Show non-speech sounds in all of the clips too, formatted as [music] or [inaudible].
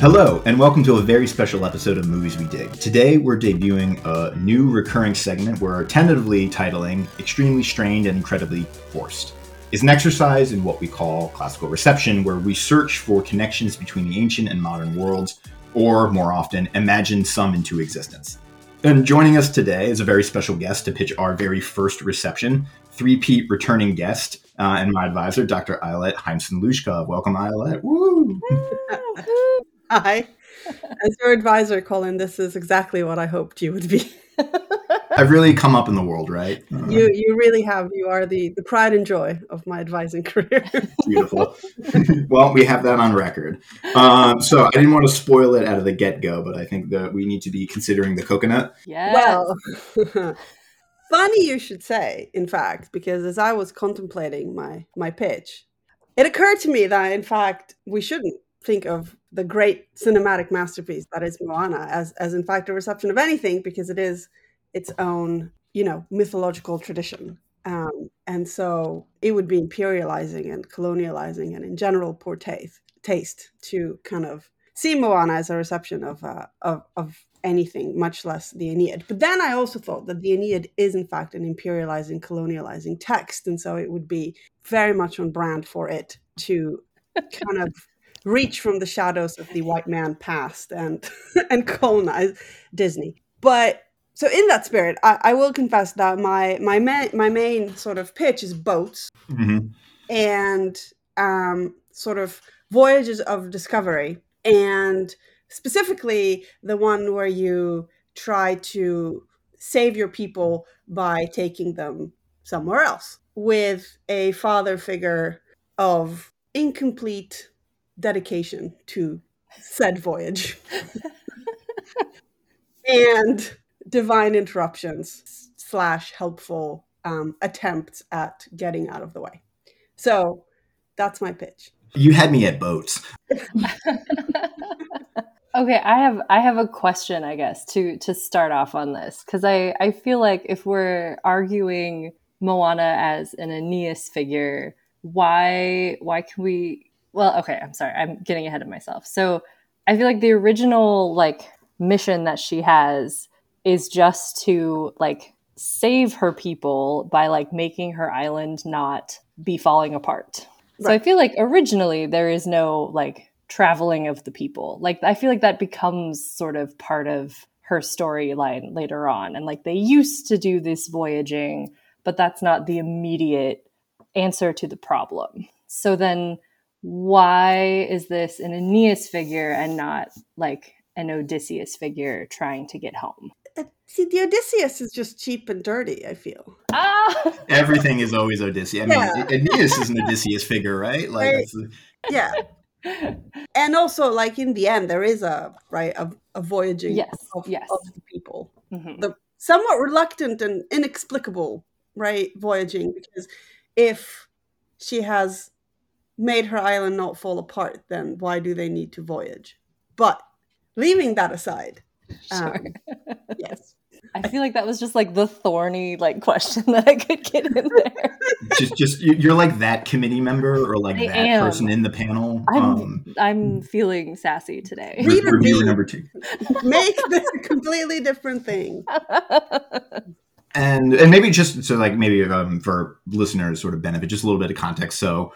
Hello, and welcome to a very special episode of Movies We Dig. Today, we're debuting a new recurring segment we're tentatively titling Extremely Strained and Incredibly Forced. It's an exercise in what we call classical reception, where we search for connections between the ancient and modern worlds, or more often, imagine some into existence. And joining us today is a very special guest to pitch our very first reception, three-peat returning guest uh, and my advisor, Dr. Ayelet Haimson-Lushkov. Welcome, Ayelet. Woo! Hi. As your advisor, Colin, this is exactly what I hoped you would be. [laughs] I've really come up in the world, right? Uh, you you really have. You are the the pride and joy of my advising career. [laughs] beautiful. [laughs] well, we have that on record. Um, so I didn't want to spoil it out of the get go, but I think that we need to be considering the coconut. Yeah. Well, funny you should say. In fact, because as I was contemplating my my pitch, it occurred to me that in fact we shouldn't think of the great cinematic masterpiece that is Moana as as in fact a reception of anything because it is its own you know mythological tradition um, and so it would be imperializing and colonializing and in general poor taste taste to kind of see Moana as a reception of uh, of, of anything, much less the Aeneid. But then I also thought that the Aeneid is in fact an imperializing, colonializing text, and so it would be very much on brand for it to kind of reach from the shadows of the white man past and [laughs] and colonize Disney. But so in that spirit, I, I will confess that my my ma- my main sort of pitch is boats Mm-hmm. and um, sort of voyages of discovery, and specifically the one where you try to save your people by taking them somewhere else with a father figure of incomplete dedication to said voyage and divine interruptions slash helpful um, attempts at getting out of the way so that's my pitch You had me at boats. [laughs] okay, I have I have a question, I guess, to to start off on this because I I feel like if we're arguing Moana as an Aeneas figure, why why can we? Well, okay, I'm sorry, I'm getting ahead of myself. So I feel like the original like mission that she has is just to like save her people by like making her island not be falling apart. So I feel like originally there is no like traveling of the people. Like I feel like that becomes sort of part of her storyline later on. And like they used to do this voyaging, but that's not the immediate answer to the problem. So then why is this an Aeneas figure and not like an Odysseus figure trying to get home? Uh, see the odysseus is just cheap and dirty i feel Ah! [laughs] Everything is always Odysseus. I mean, Yeah. Aeneas is an [laughs] Odysseus figure, right? Like, Right. it's yeah [laughs] and also like in the end there is a right a, a voyaging Yes, of, yes. of the people Mhm. the somewhat reluctant and inexplicable right voyaging because if she has made her island not fall apart then why do they need to voyage but leaving that aside Sure. um, [laughs] yes I feel like that was just like the thorny like question that I could get in there. [laughs] just, just you- you're like that committee member or like I that am. person in the panel. I'm Um, I'm feeling sassy today. re- Reader reviewer B. number two. [laughs] make this a completely different thing and and maybe just so like maybe um, for listeners sort of benefit just a little bit of context so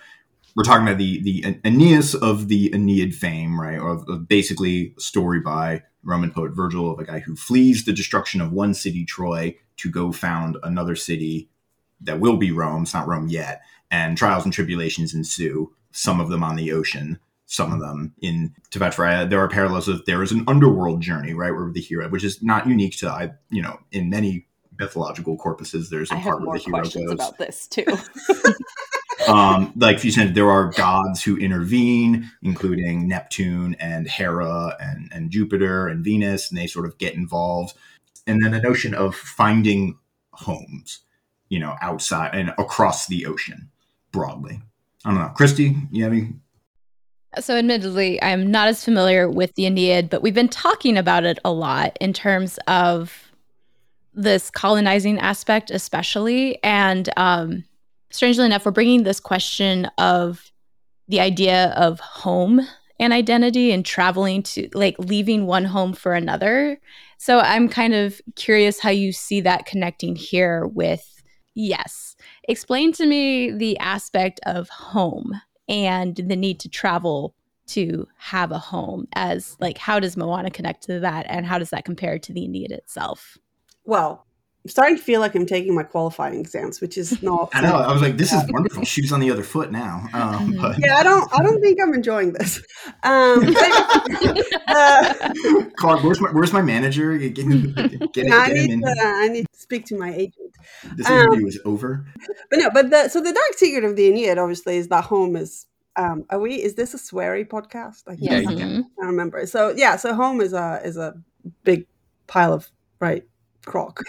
we're talking about the the aeneas of the aeneid fame right of, of basically a story by roman poet virgil of a guy who flees the destruction of one city troy to go found another city that will be rome it's not rome yet and trials and tribulations ensue some of them on the ocean some of them in Tibet. There are parallels of there is an underworld journey, right, where the hero, which is not unique to I, you know, in many mythological corpuses, there's a I part have where more the hero questions goes. about this too. [laughs] [laughs] um, like you said, there are gods who intervene, including Neptune and Hera and, and Jupiter and Venus, and they sort of get involved. And then the notion of finding homes, you know, outside and across the ocean broadly. I don't know. Christy, you have any? So, admittedly, I'm not as familiar with the Aeneid, but we've been talking about it a lot in terms of this colonizing aspect, especially. And um, strangely enough, we're bringing this question of the idea of home and identity and traveling to like leaving one home for another. So I'm kind of curious how you see that connecting here with yes. Explain to me the aspect of home and the need to travel to have a home as like how does Moana connect to that and how does that compare to the Aeneid itself? Well, I'm starting to feel like I'm taking my qualifying exams, which is not. [laughs] I know. I was like, this is wonderful. Shoes on the other foot now. [laughs] Um, but Yeah, I don't. I don't think I'm enjoying this. Um, [laughs] but, uh, Claude, where's my where's my manager? Get, get, get, yeah, I get him need in. to. I need to speak to my agent. This um, interview is over. But no, but the so the dark secret of the Aeneid obviously is that home is. Um, are we? Is this a sweary podcast? I Yeah, can't, you I can't remember. So yeah, so home is a is a big pile of right crock.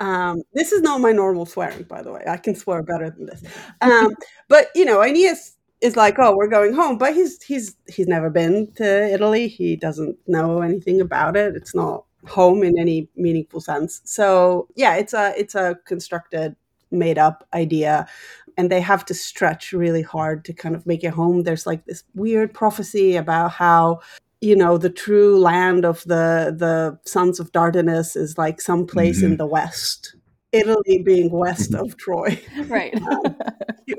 Um, this is not my normal swearing, by the way. I can swear better than this. Um, [laughs] but you know, Aeneas is like, oh, we're going home, but he's he's he's never been to Italy. He doesn't know anything about it. It's not home in any meaningful sense. So yeah, it's a it's a constructed, made up idea. And they have to stretch really hard to kind of make it home. There's like this weird prophecy about how you know the true land of the the sons of Dardanus is like some place in mm-hmm. the west. Italy being west mm-hmm. of Troy, [laughs] right. Um,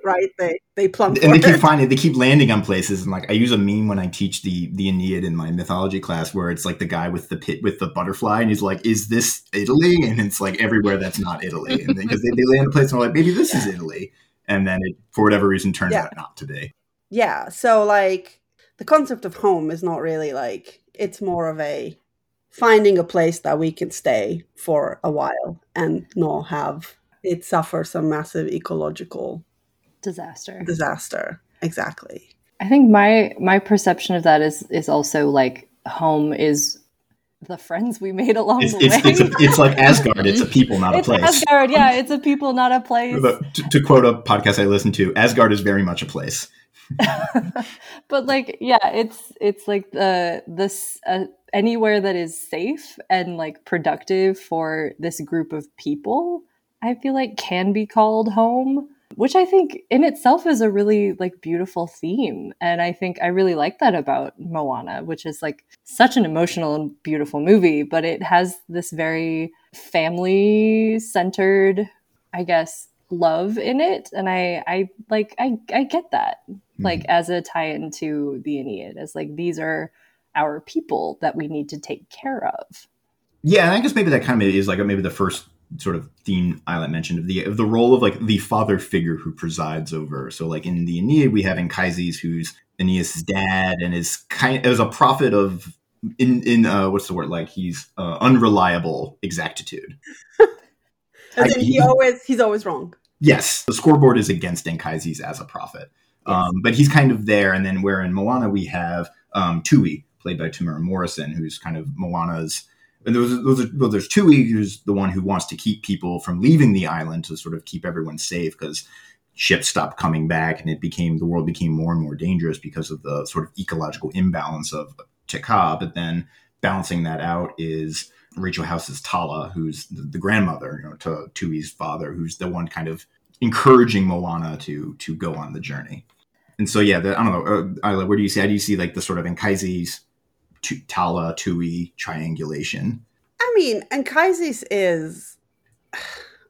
right? They they plumb and they keep finding they keep landing on places and like I use a meme when I teach the the Aeneid in my mythology class where it's like the guy with the pit with the butterfly and he's like, "Is this Italy?" [laughs] And it's like everywhere that's not Italy, and because they, they land a place and they're like, "Maybe this is Italy," and then it for whatever reason turns Yeah. out not to be. Yeah. So like the concept of home is not really like it's more of a finding a place that we can stay for a while and not have it suffer some massive ecological Disaster. disaster. Exactly. I think my my perception of that is is also like home is the friends we made along It's the it's, way. it's, a, it's like Asgard. It's a people, not a It's place. Asgard, yeah, it's a people, not a place. But to, to quote a podcast I listened to, Asgard is very much a place. [laughs] but like yeah it's it's like the this uh, anywhere that is safe and like productive for this group of people i feel like can be called home which i think in itself is a really like beautiful theme. And i think i really like that about moana which is like such an emotional and beautiful movie but it has this very family centered i guess love in it. And i i like i i get that like as a tie-in to the Aeneid, as like these are our people that we need to take care of. Yeah, and I guess maybe that kind of is like maybe the first sort of theme Ayelet mentioned of the of the role of like the father figure who presides over. So like in the Aeneid, we have Anchises, who's Aeneas' dad, and is kind as a prophet of in in uh, what's the word like he's uh, unreliable exactitude. [laughs] And I- then he always he's always wrong. Yes, the scoreboard is against Anchises as a prophet, um, but he's kind of there. And then where in Moana we have um, Tui, played by Temuera Morrison, who's kind of Moana's. And those, are, well, there's Tui, who's the one who wants to keep people from leaving the island to sort of keep everyone safe because ships stopped coming back and it became the world became more and more dangerous because of the sort of ecological imbalance of Te Kā. But then balancing that out is Rachel House's Tala, who's the, the grandmother, you know, to Tui's father, who's the one kind of encouraging Moana to to go on the journey. And so, yeah, the, I don't know, uh, where do you see? How do you see like the sort of Anchises, Tu- Tala, Tui triangulation? I mean, Anchises is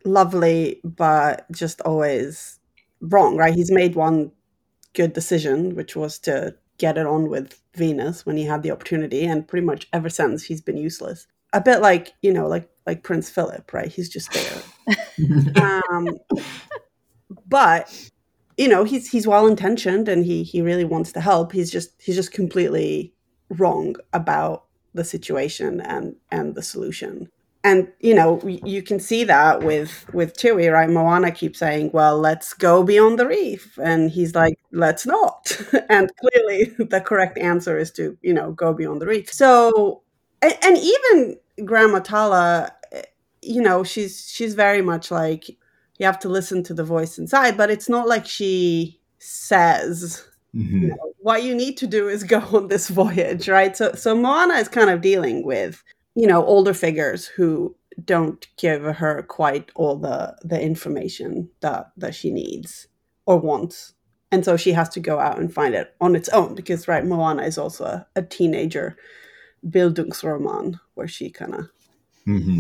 lovely, but just always wrong, right? He's made one good decision, which was to get it on with Venus when he had the opportunity, and pretty much ever since he's been useless. A bit like you know, like like Prince Philip, right? He's just there. [laughs] um, but you know, he's he's well intentioned and he he really wants to help. He's just he's just completely wrong about the situation and and the solution and you know you can see that with with Tui, right? Moana keeps saying, "Well, let's go beyond the reef," and he's like, "Let's not." [laughs] and clearly, [laughs] the correct answer is to you know go beyond the reef. So, and, and even Grandma Tala, eh, you know, she's she's very much like you have to listen to the voice inside, but it's not like she says Mhm. you know, what you need to do is go on this [laughs] voyage, right? So so Moana is kind of dealing with, you know, older figures who don't give her quite all the the information that that she needs or wants. and so she has to go out and find it on its own because right moana is also a, a teenager bildungsroman where she kind of hmm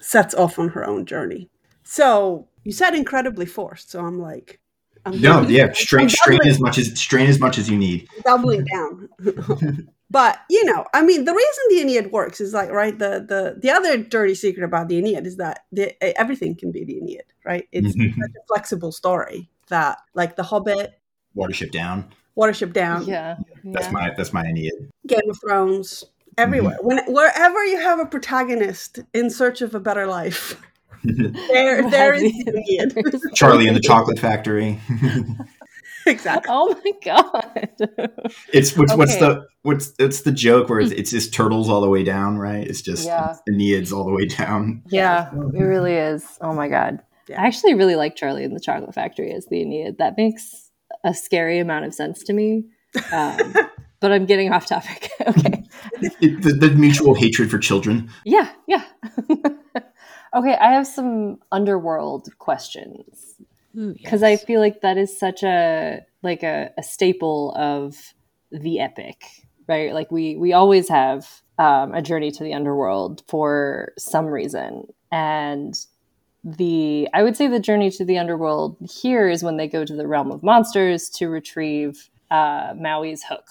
sets off on her own journey so you said incredibly forced so i'm like I'm No, doubling- yeah, I'm strain, strain as much as strain as much as you need. doubling down [laughs] but you know i mean the reason the aeneid works is like right the the the other dirty secret about the aeneid is that the, everything can be the aeneid right it's Mhm. such a flexible story that like the hobbit Watership down. watership down yeah. That's yeah. my that's my Aeneid. game of thrones everywhere when wherever you have a protagonist in search of a better life [laughs] there [laughs] there is the Charlie and the Chocolate Factory. [laughs] exactly Oh my god. it's what's what's the what's it's the joke where it's, it's just turtles all the way down, right? It's just Yeah. Aeneid's all the way down. yeah, it really is. Oh my god. Yeah. I actually really like Charlie and the Chocolate Factory as the Aeneid. That makes a scary amount of sense to me. Um, but I'm getting off topic. okay. It, the, the mutual hatred for children. Yeah, yeah. Okay, I have some underworld questions. Because yes. I feel like that is such a like a, a staple of the epic, right? Like we we always have um, a journey to the underworld for some reason, and the I would say the journey to the underworld here is when they go to the realm of monsters to retrieve uh, Maui's hook,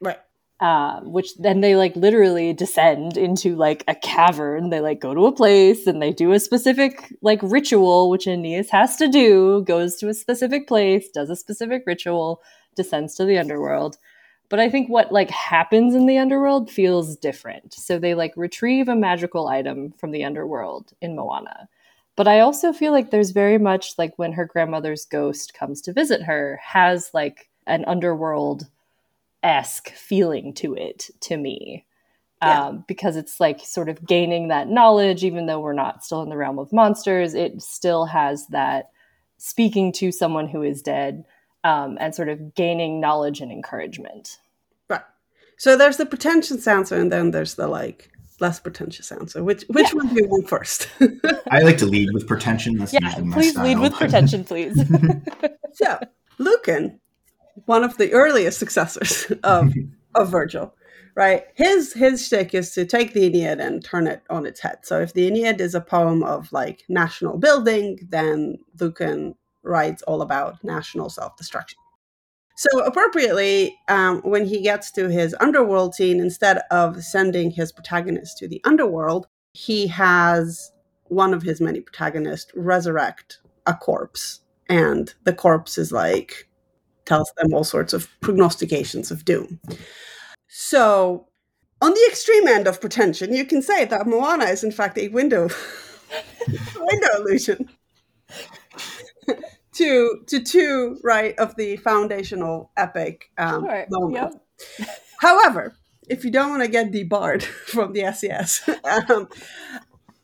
right um, which then they like literally descend into like a cavern. They like go to a place and they do a specific like ritual, which Aeneas has to do, goes to a specific place, does a specific ritual, descends to the underworld. But I think what like happens in the underworld feels different. So they like retrieve a magical item from the underworld in Moana. But I also feel like there's very much like when her grandmother's ghost comes to visit her, has like an underworld esque feeling to it to me. Yeah. Um, because it's like sort of gaining that knowledge, even though we're not still in the realm of monsters, it still has that speaking to someone who is dead um, and sort of gaining knowledge and encouragement. right so there's the pretentious answer and then there's the like less pretentious answer which which one do you want first [laughs] I like to lead with pretension. That's Yeah, usually my please style. lead with pretension, please. [laughs] [laughs] So, Lucan, one of the earliest successors [laughs] of of Virgil, right? His his shtick is to take the Aeneid and turn it on its head. So, if the Aeneid is a poem of like national building, then Lucan writes all about national self destruction. So, appropriately, um, when he gets to his underworld scene, instead of sending his protagonist to the underworld, he has one of his many protagonists resurrect a corpse and the corpse is like tells them all sorts of prognostications of doom. So, on the extreme end of pretension, you can say that Moana is in fact a window [laughs] window allusion [laughs] to to two right of the foundational epic um, Sure, moments. yep. However, if you don't want to get debarred [laughs] from the SCS, um,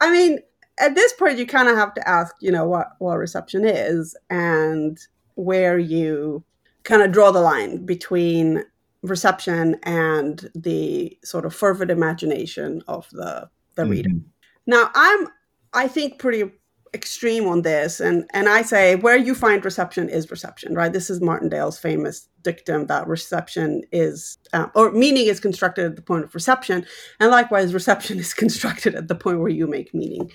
I mean, at this point, you kind of have to ask, you know, what what reception is and where you kind of draw the line between reception and the sort of fervid imagination of the the reader. Mhm. Now, I'm I think pretty extreme on this and and I say where you find reception is reception, right? This is Martindale's famous dictum that reception is uh, or meaning is constructed at the point of reception and likewise reception [laughs] is constructed at the point where you make meaning.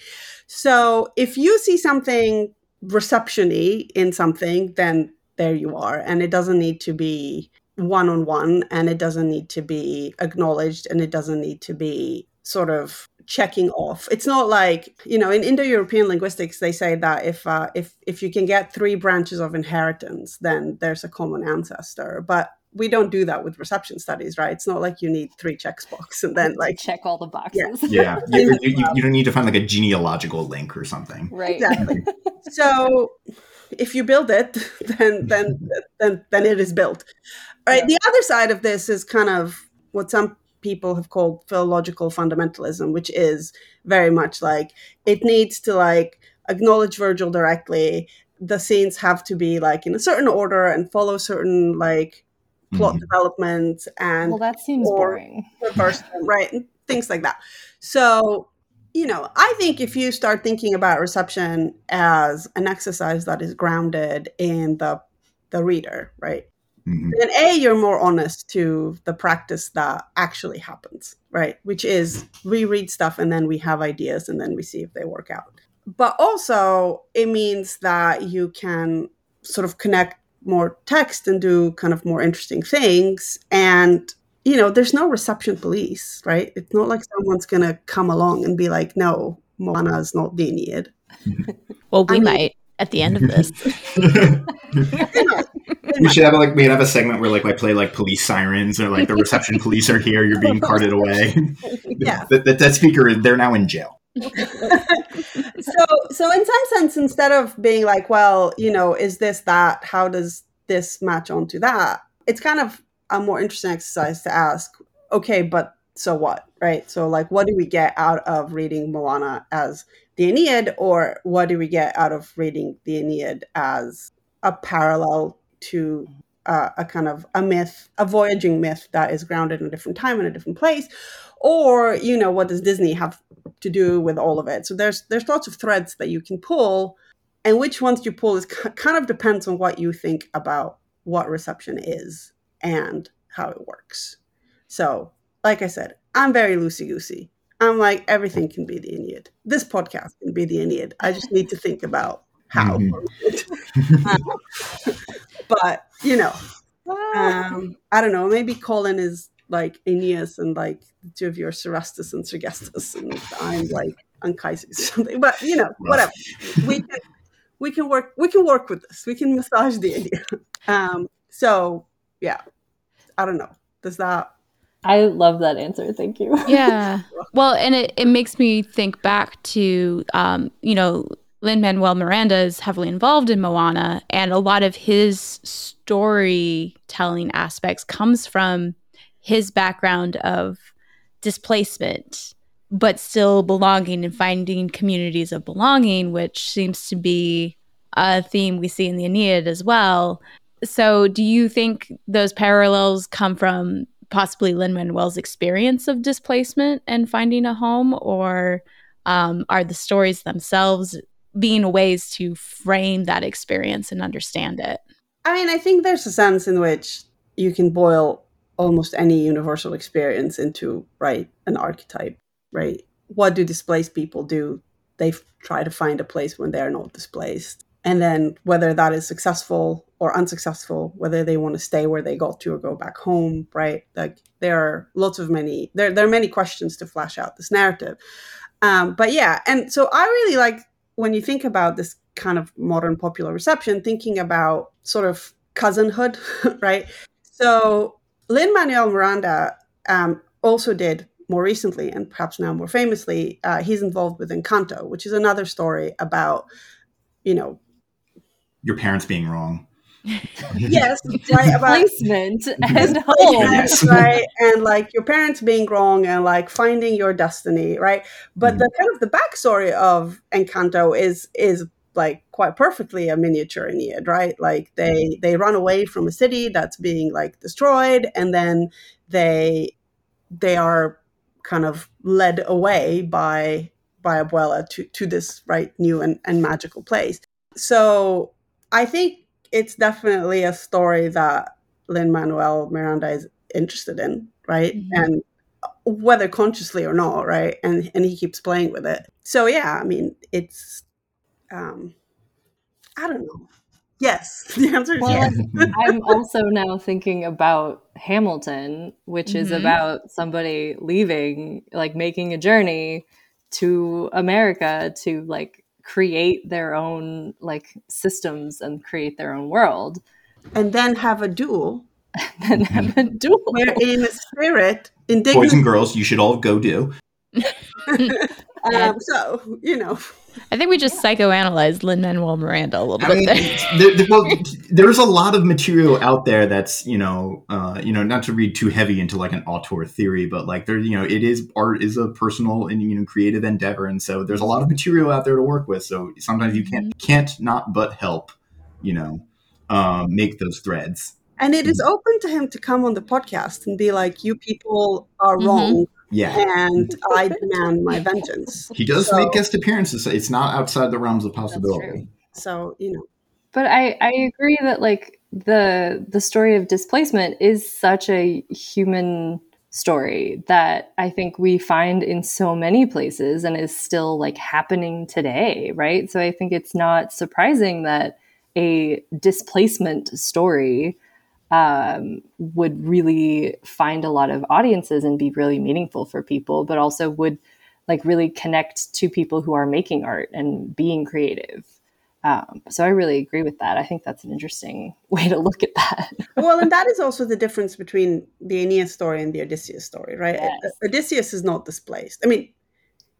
So, if you see something reception-y in something, then there you are. And it doesn't need to be one on one and it doesn't need to be acknowledged and it doesn't need to be sort of checking off. It's not like you know in indo-european linguistics they say that if uh, if if you can get three branches of inheritance then there's a common ancestor. But we don't do that with reception studies right? It's not like you need three checkbox and then [laughs] like check all the boxes. Yeah, [laughs] you, you, you, you don't need to find like a genealogical link or something. right. exactly. [laughs] So if you build it [laughs] then then then then it is built right the other side of this is kind of what some people have called philological fundamentalism which is very much like it needs to like acknowledge virgil directly the scenes have to be like in a certain order and follow certain like plot Mhm. development and Well, that seems boring. reverse right? And things like that. So, you know, I think if you start thinking about reception as an exercise that is grounded in the the reader, right? Mhm. then a you're more honest to the practice that actually happens right which is we read stuff and then we have ideas and then we see if they work out but also it means that you can sort of connect more text and do kind of more interesting things and you know there's no reception police right it's not like someone's gonna come along and be like no moana is not the aeneid [laughs] Well, we I mean- might at the end of this. They're not. They're we should have like we have a segment where like I play like police sirens or like the reception [laughs] police are here, you're being carted away. [laughs] Yeah. that, that, that speaker they're now in jail. so so in some sense instead of being like well you know is this that how does this match onto that it's kind of a more interesting exercise to ask okay but so what right? So like what do we get out of reading moana as the aeneid or what do we get out of reading the aeneid as a parallel to uh, a kind of a myth a voyaging myth that is grounded in a different time and a different place? Or you know what does disney have to do with all of it. So there's there's lots of threads that you can pull, and which ones you pull is kind of depends on what you think about what reception is and how it works. So, like I said, I'm very loosey goosey. I'm like everything can be the Aeneid. This podcast can be the Aeneid. I just need to think about how. [laughs] Um, but you know, um, I don't know. Maybe Colin is like Aeneas and like the two of you are Cerastus and Sergestus, and I'm like Anchises or something. But you know, whatever. We can we can work we can work with this. We can massage the idea. Um, so yeah, I don't know. Does that? I love that answer. Thank you. [laughs] yeah. Well, and it, it makes me think back to, um, you know, Lin Manuel Miranda is heavily involved in Moana, and a lot of his storytelling aspects comes from his background of displacement, but still belonging and finding communities of belonging, which seems to be a theme we see in the Aeneid as well. So, do you think those parallels come from possibly Lin Manuel's experience of displacement and finding a home, or um, are the stories themselves being ways to frame that experience and understand it? I mean, I think there's a sense in which you can boil almost any universal experience into right an archetype, right? What do displaced people do? They try to find a place when they're not displaced, and then whether that is successful or unsuccessful, whether they want to stay where they got to or go back home, right? Like there are lots of many there there are many questions to flash out this narrative. Um, but yeah, and so I really like when you think about this kind of modern popular reception, thinking about sort of cousinhood, [laughs] right? So Lin Manuel Miranda um, also did more recently, and perhaps now more famously, uh, he's involved with Encanto, which is another story about, you know, Your parents being wrong. [laughs] yes, right, about Placement [laughs] and Yes. home. Yes. [laughs] right and like your parents being wrong and like finding your destiny right but Mhm. the kind of the backstory of encanto is is like quite perfectly a miniature aeneid right like they they run away from a city that's being like destroyed and then they they are kind of led away by by abuela to to this right new and, and magical place so i think it's definitely a story that Lin Manuel Miranda is interested in, right? Mhm. And whether consciously or not, right? And and he keeps playing with it. So yeah, I mean, it's um I don't know. Yes, [laughs] the answer is Well, yes. [laughs] I'm also now thinking about Hamilton, which is Mhm. about somebody leaving, like making a journey to America to like create their own like systems and create their own world. And then have a duel [laughs] Then have a duel. wherein a spirit in Boys and girls, you should all go do. [laughs] Um, so you know, I think we just psychoanalyzed Lin Manuel Miranda a little I bit mean, there. there, there- well, there's a lot of material out there that's you know, uh, you know, not to read too heavy into like an auteur theory, but like there, you know, it is art is a personal and you know creative endeavor, and so there's a lot of material out there to work with. So sometimes you can't can't not but help, you know, um, make those threads. and it is open to him to come on the podcast and be like, "You people are Mhm. wrong, Yeah, and I demand my vengeance." he does So- make guest appearances. so It's not outside the realms of possibility. So you know, But I, I agree that like the the story of displacement is such a human story that I think we find in so many places and is still like happening today, right? So I think it's not surprising that a displacement story um, would really find a lot of audiences and be really meaningful for people, but also would like really connect to people who are making art and being creative. Um, so I really agree with that. I think that's an interesting [laughs] way to look at that. well, and that is also the difference between the Aeneas story and the Odysseus story, right? Yes. Odysseus is not displaced. I mean,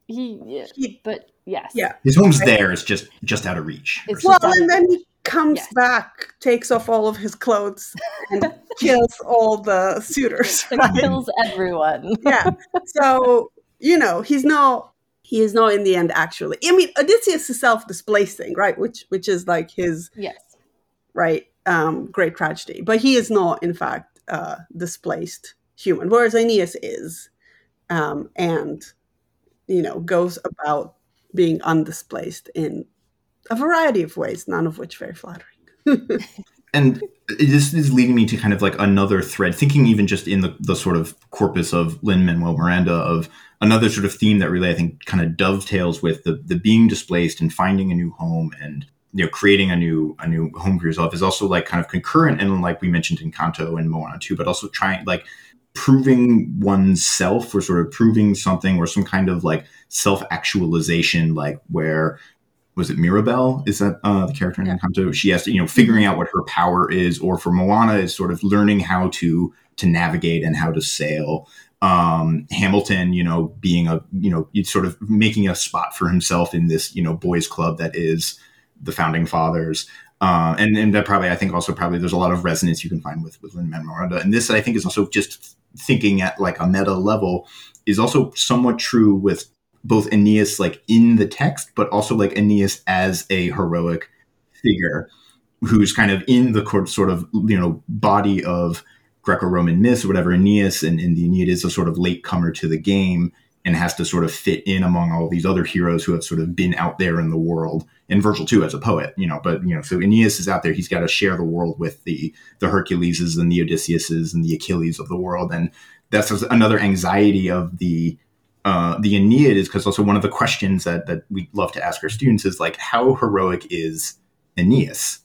he, yeah, he but yes, yeah. His home's there. It's just just out of reach. It's. Well, and then he comes Yes. back, takes off all of his clothes, and [laughs] kills all the suitors. [laughs] and right? kills everyone. yeah. So you know he's not. He is not in the end actually. I mean, Odysseus is self-displacing, right? Which which is like his yes. right um, great tragedy, but he is not in fact uh, displaced human, whereas Aeneas is, um, and you know goes about being undisplaced in a variety of ways, none of which very flattering. [laughs] and this is leading me to kind of like another thread thinking even just in the, the sort of corpus of lin manuel miranda of another sort of theme that really i think kind of dovetails with the, the being displaced and finding a new home and you know creating a new a new home for yourself is also like kind of concurrent and like we mentioned Encanto and moana too but also trying like proving oneself or sort of proving something or some kind of like self actualization like where was it Mirabel? Is that uh, the character in Yeah. Encanto? She has to, you know, figuring out what her power is, or for Moana is sort of learning how to to navigate and how to sail. Um, Hamilton, you know, being a, you know, sort of making a spot for himself in this, you know, boys club that is the founding fathers. Uh, and and that probably, I think, also probably there's a lot of resonance you can find with with Lin Manuel Miranda. And this, I think, is also just thinking at like a meta level is also somewhat true with both Aeneas like in the text, but also like Aeneas as a heroic figure who's kind of in the sort of you know body of Greco-Roman myths or whatever. Aeneas and, and the Aeneid is a sort of late comer to the game and has to sort of fit in among all these other heroes who have sort of been out there in the world. And Virgil too as a poet, you know. But you know, so Aeneas is out there. He's got to share the world with the the Herculeses and the Odysseus's and the Achilles of the world, and that's another anxiety of the uh, the Aeneid is because also one of the questions that that we love to ask our students is like how heroic is Aeneas?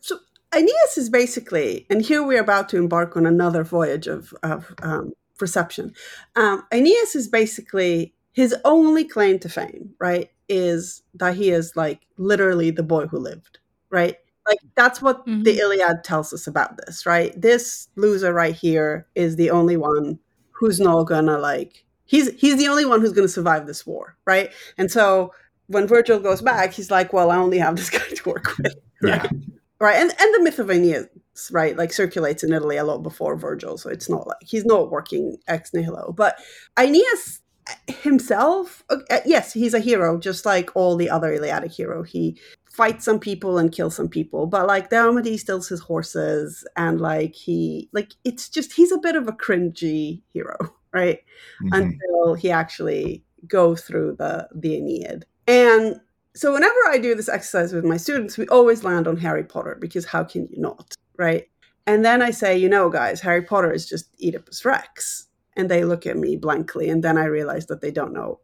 So Aeneas is basically, and here we're about to embark on another voyage of, of um, perception. Um, Aeneas is basically his only claim to fame, right? Is that he is like literally the boy who lived, right? Like that's what the Mhm. Iliad tells us about this, right? This loser right here is the only one who's not gonna like he's he's the only one who's gonna survive this war, right? And so when Virgil goes back, he's like, "Well, I only have this guy to work with." Right? [laughs] Yeah, [laughs] right and and the myth of aeneas right like circulates in italy a lot before virgil so it's not like he's not working ex nihilo but aeneas himself uh, yes he's a hero just like all the other iliadic hero he fights some people and kills some people but like Diomedes steals his horses and like he like it's just he's a bit of a cringy hero right Mhm. until he actually goes through the the Aeneid. And so whenever I do this exercise with my students, we always land on Harry Potter because how can you not, right? And then I say, you know, guys, Harry Potter is just Oedipus Rex. And they look at me blankly, and then I realize that they don't know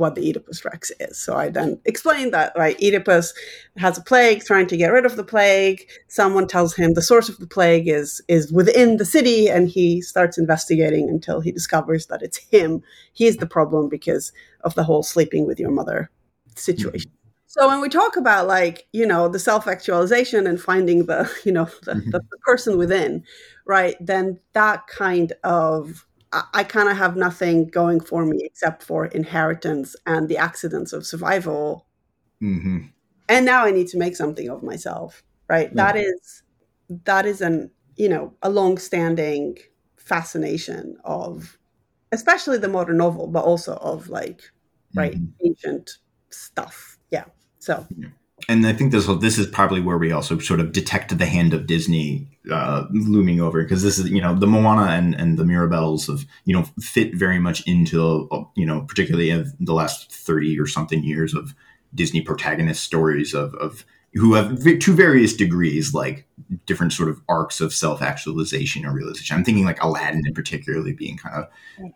what the Oedipus Rex is. So I then explain that, right? Oedipus has a plague, trying to get rid of the plague. Someone tells him the source of the plague is is within the city, and he starts investigating until he discovers that it's him. He's the problem because of the whole sleeping with your mother situation. So when we talk about like you know the self actualization and finding the [laughs] you know the, Mhm. the, the person within, right? Then that kind of I, I kind of have nothing going for me except for inheritance and the accidents of survival Mhm. and now i need to make something of myself right Yeah. that is that is an you know a long-standing fascination of especially the modern novel but also of like right Mhm. ancient stuff yeah so And I think this this is probably where we also sort of detect the hand of Disney uh, looming over because this is you know the Moana and, and the Mirabels of you know fit very much into you know particularly in the last thirty or something years of Disney protagonist stories of, of who have to various degrees like different sort of arcs of self-actualization or realization. I'm thinking like aladdin in particularly being kind of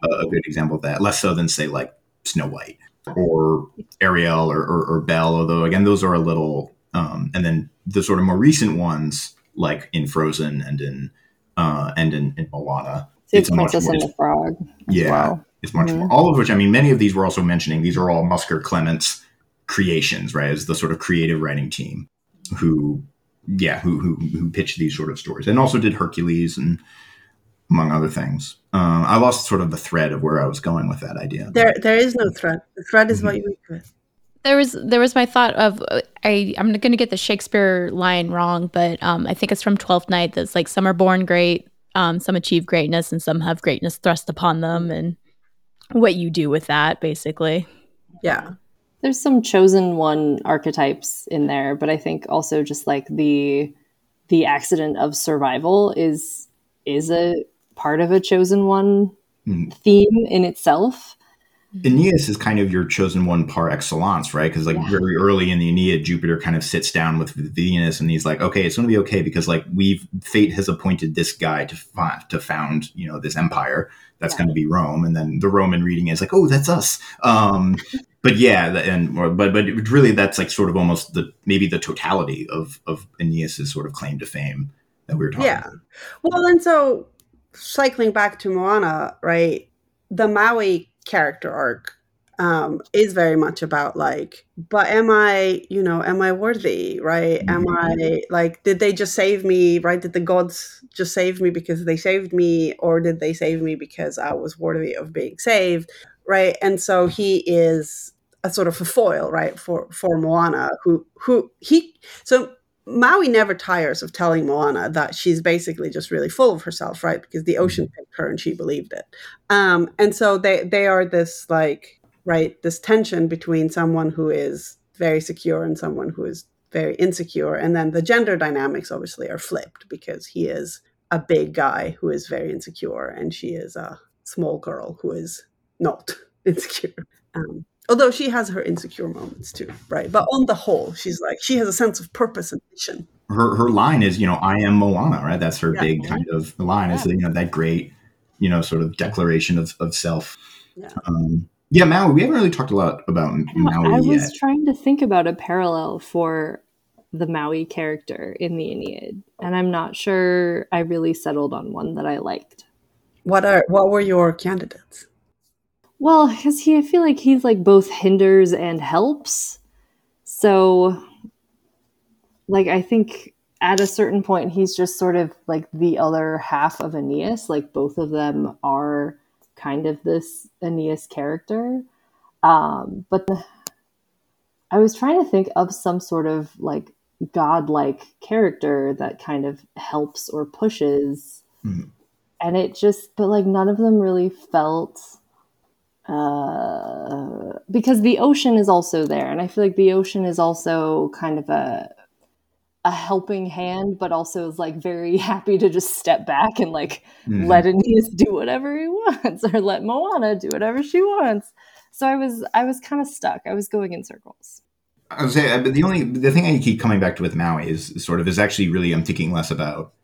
a, a good example of that. Less so than say like snow white or ariel or, or, or belle although again those are a little um, and then the sort of more recent ones like in frozen and in uh, and in, in moana it's, it's Princess and the Frog. yeah, well. it's much mm-hmm. more. All of which, I mean, many of these we're also mentioning. These are all Musker Clements creations, right? As the sort of creative writing team who, yeah, who who who pitched these sort of stories, and also did Hercules and among other things. Um, I lost sort of the thread of where I was going with that idea. There, there is no thread. The thread is mm-hmm. what you weak with. There was there was my thought of I I'm going to get the Shakespeare line wrong, but um, I think it's from Twelfth Night. That's like some are born great, um, some achieve greatness, and some have greatness thrust upon them, and what you do with that, basically. Yeah there's some chosen one archetypes in there, but I think also just like the the accident of survival is is a part of a chosen one mm. theme in itself. Aeneas is kind of your chosen one par excellence, right? Because like yeah. very early in the Aeneid, Jupiter kind of sits down with Venus, and he's like, "Okay, it's going to be okay because like we've fate has appointed this guy to to found you know this empire that's yeah. going to be Rome." And then the Roman reading is like, "Oh, that's us." Um, [laughs] but yeah, and but but really that's like sort of almost the maybe the totality of of Aeneas's sort of claim to fame that we were talking. Yeah, about. well, and so cycling back to Moana, right? The Maui character arc um, is very much about like, but am I, you know, am I worthy, right? Am mm-hmm. I like, did they just save me, right? Did the gods just save me because they saved me, or did they save me because I was worthy of being saved, right? And so he is a sort of a foil, right, for for Moana, who who he so Maui never tires of telling Moana that she's basically just really full of herself, right? Because the ocean mm-hmm. picked her and she believed it. Um, and so they they are this like right this tension between someone who is very secure and someone who is very insecure, and then the gender dynamics obviously are flipped because he is a big guy who is very insecure, and she is a small girl who is not [laughs] insecure. Um, although she has her insecure moments too right but on the whole she's like she has a sense of purpose and mission her her line is you know i am moana right that's her yeah. big kind of line yeah. is you know that great you know sort of declaration of, of self yeah. Um, yeah maui we haven't really talked a lot about maui i was yet. trying to think about a parallel for the maui character in the aeneid and i'm not sure i really settled on one that i liked what are what were your candidates well, because he, I feel like he's like both hinders and helps. So, like, I think at a certain point, he's just sort of like the other half of Aeneas. Like, both of them are kind of this Aeneas character. Um, but the, I was trying to think of some sort of like godlike character that kind of helps or pushes. Mm-hmm. And it just, but like none of them really felt uh, because the ocean is also there, and I feel like the ocean is also kind of a a helping hand, but also is like very [laughs] happy to just step back and like mm-hmm. let Aeneas do whatever he wants, or let Moana do whatever she wants. So I was I was kind of stuck. I was going in circles. I was say, but the only the thing I keep coming back to with Maui is, is sort of is actually really I'm thinking less about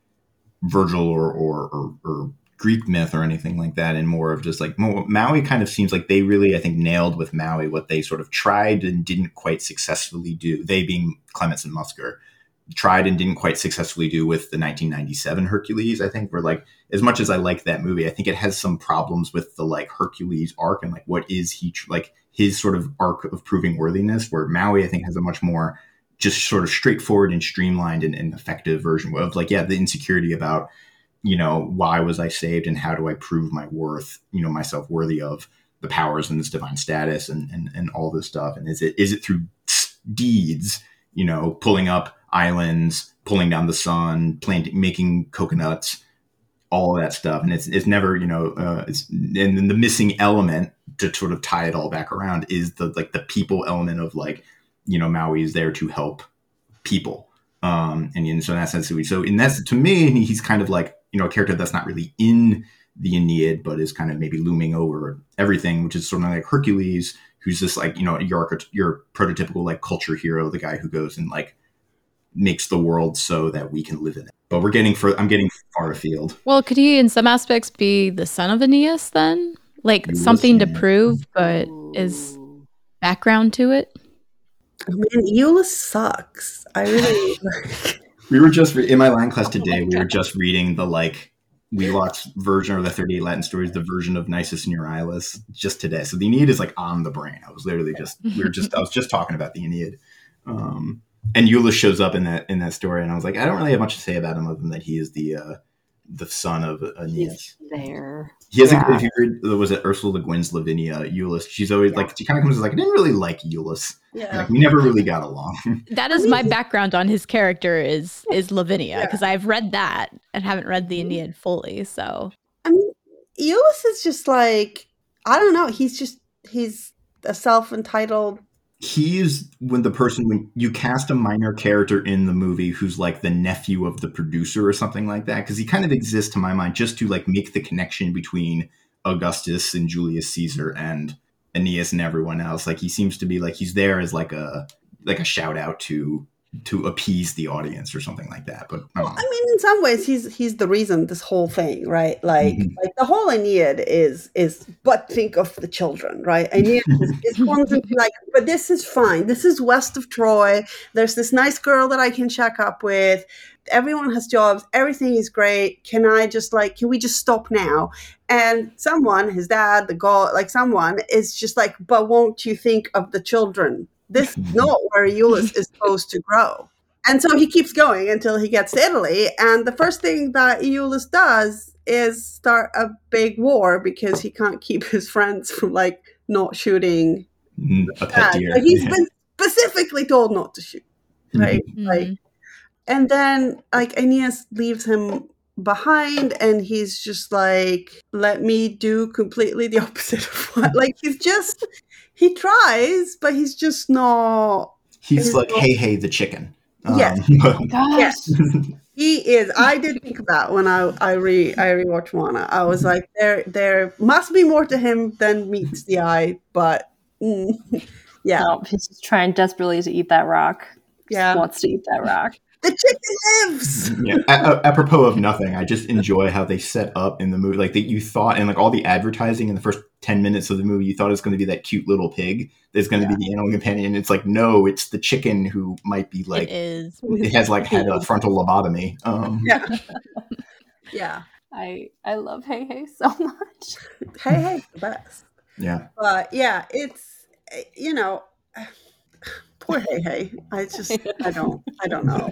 Virgil or or, or, or Greek myth or anything like that, and more of just like Maui kind of seems like they really, I think, nailed with Maui what they sort of tried and didn't quite successfully do. They being Clements and Musker tried and didn't quite successfully do with the 1997 Hercules. I think where like as much as I like that movie, I think it has some problems with the like Hercules arc and like what is he like his sort of arc of proving worthiness. Where Maui, I think, has a much more just sort of straightforward and streamlined and, and effective version of like yeah the insecurity about you know, why was I saved and how do I prove my worth, you know, myself worthy of the powers and this divine status and, and, and all this stuff. And is it, is it through deeds, you know, pulling up islands, pulling down the sun, planting, making coconuts, all that stuff. And it's, it's never, you know, uh, it's, and then the missing element to sort of tie it all back around is the, like the people element of like, you know, Maui is there to help people. Um, and, and so in that sense, so in that, to me, he's kind of like you know, a character that's not really in the Aeneid, but is kind of maybe looming over everything, which is sort of like Hercules, who's this like, you know, your your prototypical like culture hero, the guy who goes and like makes the world so that we can live in it. But we're getting for I'm getting far afield. Well, could he, in some aspects, be the son of Aeneas then? Like Iulus, something to prove, but is background to it? I mean, Iulus sucks. I really [laughs] like. We were just in my line class today. We were just reading the like Wheelock's version of the 38 Latin stories, the version of Nisus and Euryalus, just today. So the Aeneid is like on the brain. I was literally just we were just I was just talking about the Aeneid. Um, and Iulus shows up in that in that story, and I was like, I don't really have much to say about him other than that he is the uh, the son of Aeneas. He's there. He has Yeah. a, if you read was it Ursula Le Guin's Lavinia Iulus, she's always like she kind of comes as like I didn't really like Iulus. Yeah. Like we never really got along. [laughs] That is my background on his character is is Lavinia Yeah. because I've read that and haven't read the mm-hmm. Aeneid fully. So I mean, Iulus is just like I don't know. He's just he's a self-entitled. He's when the person when you cast a minor character in the movie who's like the nephew of the producer or something like that because he kind of exists to my mind just to like make the connection between augustus and julius caesar and aeneas and everyone else. Like he seems to be like he's there as like a like a shout out to to appease the audience or something like that but I don't I mean, in some ways, he's he's the reason this whole thing, right? Like Mhm. like the whole Aeneid is is but think of the children, right? Aeneid is, is constantly like, but this is fine. This is west of Troy. There's this nice girl that I can check up with. Everyone has jobs. Everything is great. Can I just like, can we just stop now? And someone, his dad, the god, like someone is just like, but won't you think of the children? This [laughs] is not where Iulus is supposed to grow. And so he keeps going until he gets to Italy. And the first thing that Iulus does is start a big war because he can't keep his friends from like not shooting. Mm, a pet deer But he's Yeah. been specifically told not to shoot, right? Like, mhm. and then like Aeneas leaves him behind, and he's just like, "Let me do completely the [laughs] opposite of what." Like he's just he tries, but he's just not. he's like hey hey the chicken Yes. Um, [laughs] Yes. [laughs] He is. I did think about when I I re I rewatched Moana. I was like, there there must be more to him than meets the eye, but mm, yeah, No, he's just trying desperately to eat that rock. Just Yeah. wants to eat that rock. The chicken lives. yeah. A- a- apropos of nothing, I just enjoy how they set up in the movie. Like that, you thought, and like all the advertising in the first ten minutes of the movie, you thought it was going to be that cute little pig that's going to be the animal companion. It's like no, it's the chicken who might be like it is. it has like had a frontal lobotomy. Um, Yeah, [laughs] yeah. I I love Heihei so much. Heihei, the best. yeah. But yeah, it's eh, you know, [sighs] poor Heihei. I just I don't I don't know.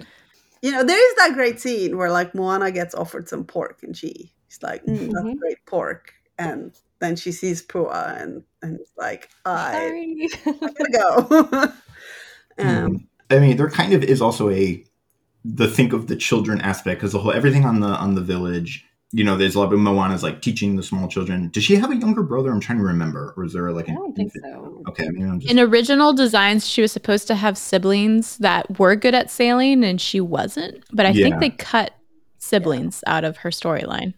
You know, there is that great scene where like Moana gets offered some pork and she she's like, mm, "That's Mhm. great pork," and then she sees Pua and and it's like, I Sorry. gotta [laughs] go. [laughs] um, I mean, there kind of is also a the think of the children aspect because the whole everything on the on the village. You know, there's a lot of Moana's like teaching the small children. Does she have a younger brother? I'm trying to remember, or is there like I don't think infant? so. Okay, maybe I'm just In original designs, she was supposed to have siblings that were good at sailing, and she wasn't. But I Yeah. think they cut siblings out of her storyline.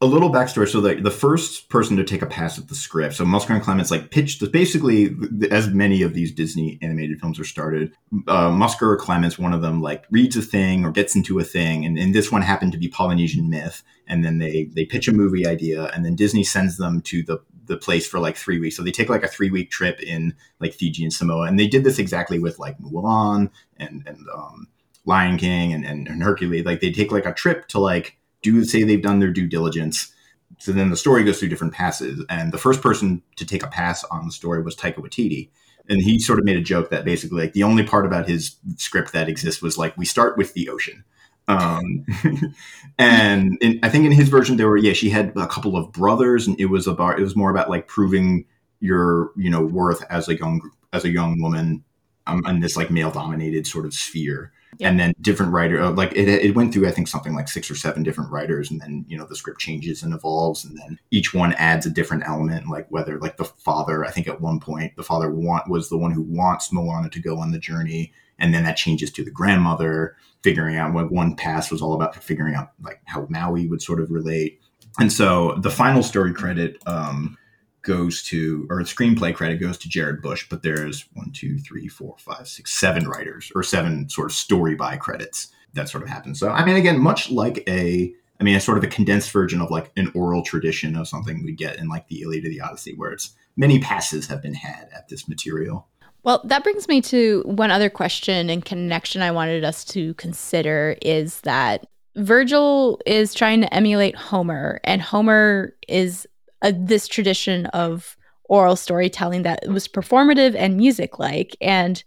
A little backstory. So the, the first person to take a pass at the script, so Musker and Clements like pitched basically as many of these Disney animated films are started. Uh, Musker or Clements, one of them like reads a thing or gets into a thing, and, and this one happened to be Polynesian myth. And then they they pitch a movie idea, and then Disney sends them to the the place for like three weeks. So they take like a three week trip in like Fiji and Samoa, and they did this exactly with like Mulan and and um, Lion King and, and, and Hercules. Like they take like a trip to like do say they've done their due diligence. So then the story goes through different passes, and the first person to take a pass on the story was Taika Waititi, and he sort of made a joke that basically like the only part about his script that exists was like we start with the ocean. Um, [laughs] and in, I think in his version there were yeah she had a couple of brothers, and it was about it was more about like proving your you know worth as a young as a young woman um, in this like male dominated sort of sphere Yeah. and then different writer uh, like it, it went through i think something like six or seven different writers and then you know the script changes and evolves and then each one adds a different element like whether like the father i think at one point the father want was the one who wants moana to go on the journey and then that changes to the grandmother figuring out what one pass was all about figuring out like how maui would sort of relate and so the final story credit um goes to, or screenplay credit goes to Jared Bush, but there's one, two, three, four, five, six, seven writers or seven sort of story by credits that sort of happens. So, I mean, again, much like a, I mean, a sort of a condensed version of like an oral tradition of something we get in like the Iliad or the Odyssey, where it's many passes have been had at this material. Well, that brings me to one other question and connection I wanted us to consider is that Virgil is trying to emulate Homer, and Homer is a, this tradition of oral storytelling that was performative and music like. And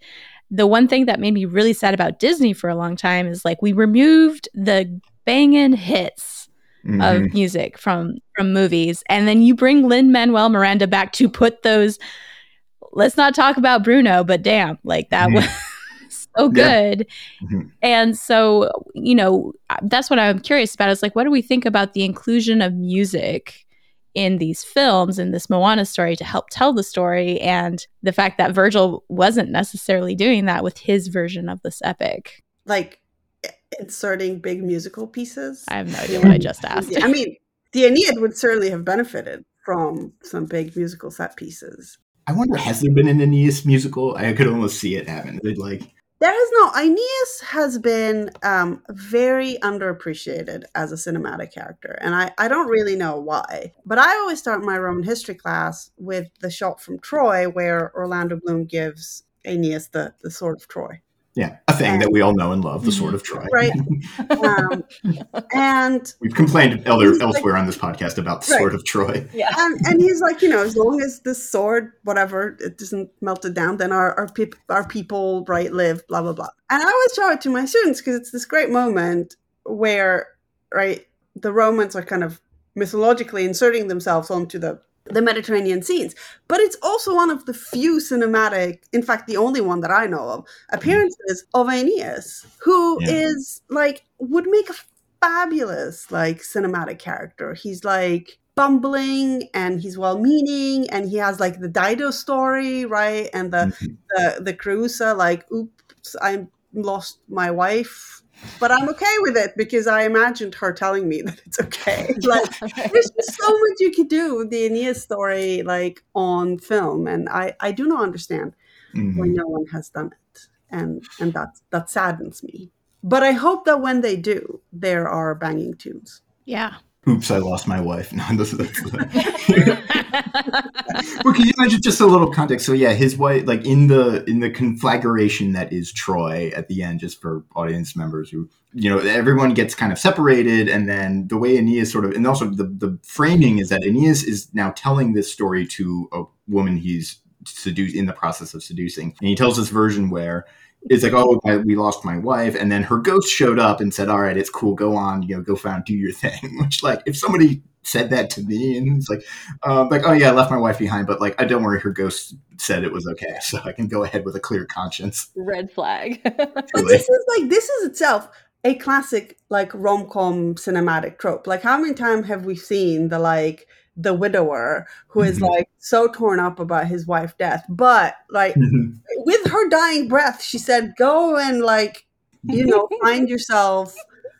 the one thing that made me really sad about Disney for a long time is like we removed the banging hits mm-hmm. of music from from movies, and then you bring Lin Manuel Miranda back to put those let's not talk about Bruno, but damn, like that mm-hmm. was [laughs] so good. Yeah. Mm-hmm. And so, you know, that's what I'm curious about is like, what do we think about the inclusion of music in these films in this Moana story to help tell the story and the fact that Virgil wasn't necessarily doing that with his version of this epic? Like inserting big musical pieces? I have no idea what I just [laughs] asked. I mean, the Aeneid would certainly have benefited from some big musical set pieces. I wonder, has there been an Aeneas musical? I could almost see it happen. It like there has no. Aeneas has been um, very underappreciated as a cinematic character, and I, I don't really know why. But I always start my Roman history class with the shot from Troy, where Orlando Bloom gives Aeneas the the sword of Troy. Yeah, a thing and, that we all know and love, the Sword of Troy. Right. um, [laughs] and we've complained elder, elsewhere like, on this podcast about the right. Sword of Troy. Yeah. And, and, he's like, you know, as long as the sword, whatever, it doesn't melt it down, then our our, pe- our people, right, live, blah, blah, blah. And I always show it to my students because it's this great moment where, right, the Romans are kind of mythologically inserting themselves onto the the Mediterranean scenes. But it's also one of the few cinematic, in fact, the only one that I know of, appearances of Aeneas, who yeah. is like, would make a fabulous, like, cinematic character. He's like, bumbling and he's well meaning and he has like the Dido story, right? And the mm-hmm. the the Creusa, like, oops, I lost my wife but I'm okay with it because I imagined her telling me [laughs] that it's okay. Like there's just so much you could do with the Aeneas story like on film, and I I do not understand mm-hmm. why no one has done it, and and that that saddens me. But I hope that when they do, there are banging tunes. Yeah, oops, I lost my wife. [laughs] No, this is. well, can you imagine just a little context? So yeah, his wife, like in the in the conflagration that is Troy at the end, just for audience members who, you know, everyone gets kind of separated, and then the way Aeneas sort of, and also the the framing is that Aeneas is now telling this story to a woman he's seduced in the process of seducing, and he tells this version where it's like, oh, I, we lost my wife, and then her ghost showed up and said, "All right, it's cool. Go on, you know, go find, do your [laughs] thing." Which, like, if somebody said that to me, and it's like, um, like, oh yeah, I left my wife behind, but like, I don't worry, her ghost said it was okay, [laughs] so I can go ahead with a clear conscience. Red flag. [laughs] but this is like this is itself a classic like rom com cinematic trope. Like, how many times have we seen the like the widower who is mm-hmm. like so torn up about his wife's death. But like mm-hmm. with her dying breath she said go and like you know [laughs] find yourself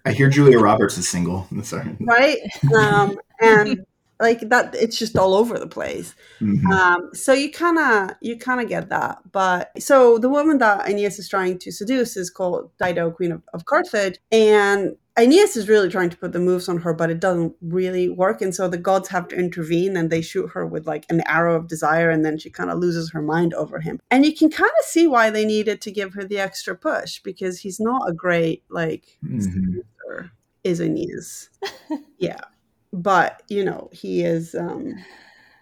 i hear julia roberts is single. [laughs] Sorry. Right? Um and like that it's just all over the place. Mm-hmm. um so you kind of you kind of get that. But so the woman that aeneas is trying to seduce is called dido queen of, of carthage. And Aeneas is really trying to put the moves on her, but it doesn't really work. And so the gods have to intervene and they shoot her with like an arrow of desire, and then she kind of loses her mind over him. And you can kind of see why they needed to give her the extra push because he's not a great, like, mm-hmm. is Aeneas. [laughs] yeah. But, you know, he is. um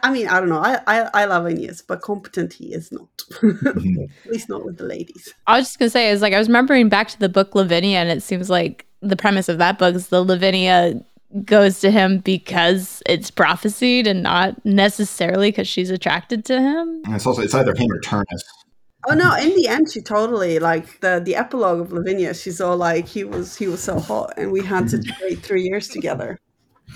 I mean, I don't know. I, I, I love Aeneas, but competent he is not. [laughs] Mm-hmm. At least not with the ladies. I was just gonna say is like I was remembering back to the book Lavinia, and it seems like the premise of that book is the Lavinia goes to him because it's prophesied and not necessarily because she's attracted to him. And it's also it's either him or Turnus. Oh no! In the end, she totally like the the epilogue of Lavinia. She's all like, he was he was so hot, and we had to [laughs] a great three years together.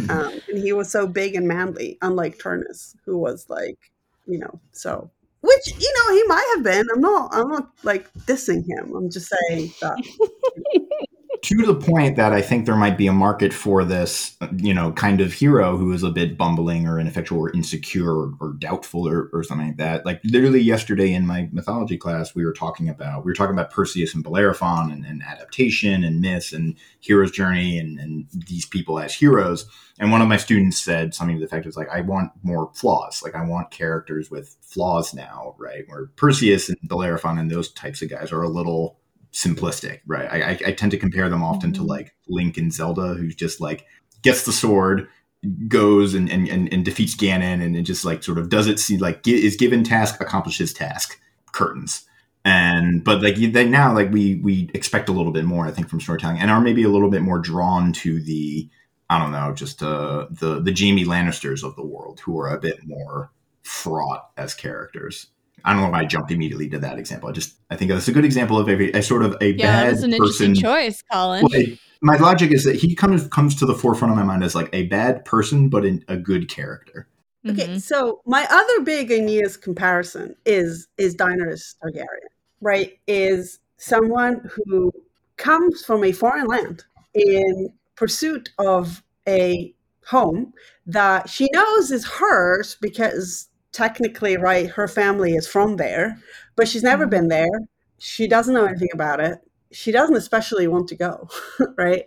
Um, and he was so big and manly, unlike Turnus, who was like, you know, so which you know he might have been. I'm not I'm not like dissing him. I'm just saying that [laughs] to the point that I think there might be a market for this, you know, kind of hero who is a bit bumbling or ineffectual or insecure or, or doubtful or, or, something like that. Like literally yesterday in my mythology class, we were talking about we were talking about Perseus and Bellerophon and, and adaptation and myths and hero's journey and, and these people as heroes. And one of my students said something to the effect was like, I want more flaws. Like I want characters with flaws now, right? Where Perseus and Bellerophon and those types of guys are a little simplistic, right? I, I, I tend to compare them often mm-hmm. to like Link and Zelda, who's just like gets the sword, goes and, and, and, and defeats Ganon, and it just like sort of does it see like is given task, accomplishes task, curtains. And but like then now like we we expect a little bit more, I think, from storytelling, and are maybe a little bit more drawn to the I don't know, just uh, the the Jaime Lannisters of the world, who are a bit more fraught as characters. I don't know why I jumped immediately to that example. I just I think that's a good example of a, a sort of a yeah, bad that was an person. interesting choice, Colin. Well, my logic is that he comes comes to the forefront of my mind as like a bad person, but in a good character. Okay, mm-hmm. so my other big Aeneas comparison is is Daenerys Targaryen, right? Is someone who comes from a foreign land in pursuit of a home that she knows is hers because technically, right, her family is from there, but she's never mm-hmm. been there. She doesn't know anything about it. She doesn't especially want to go, [laughs] right?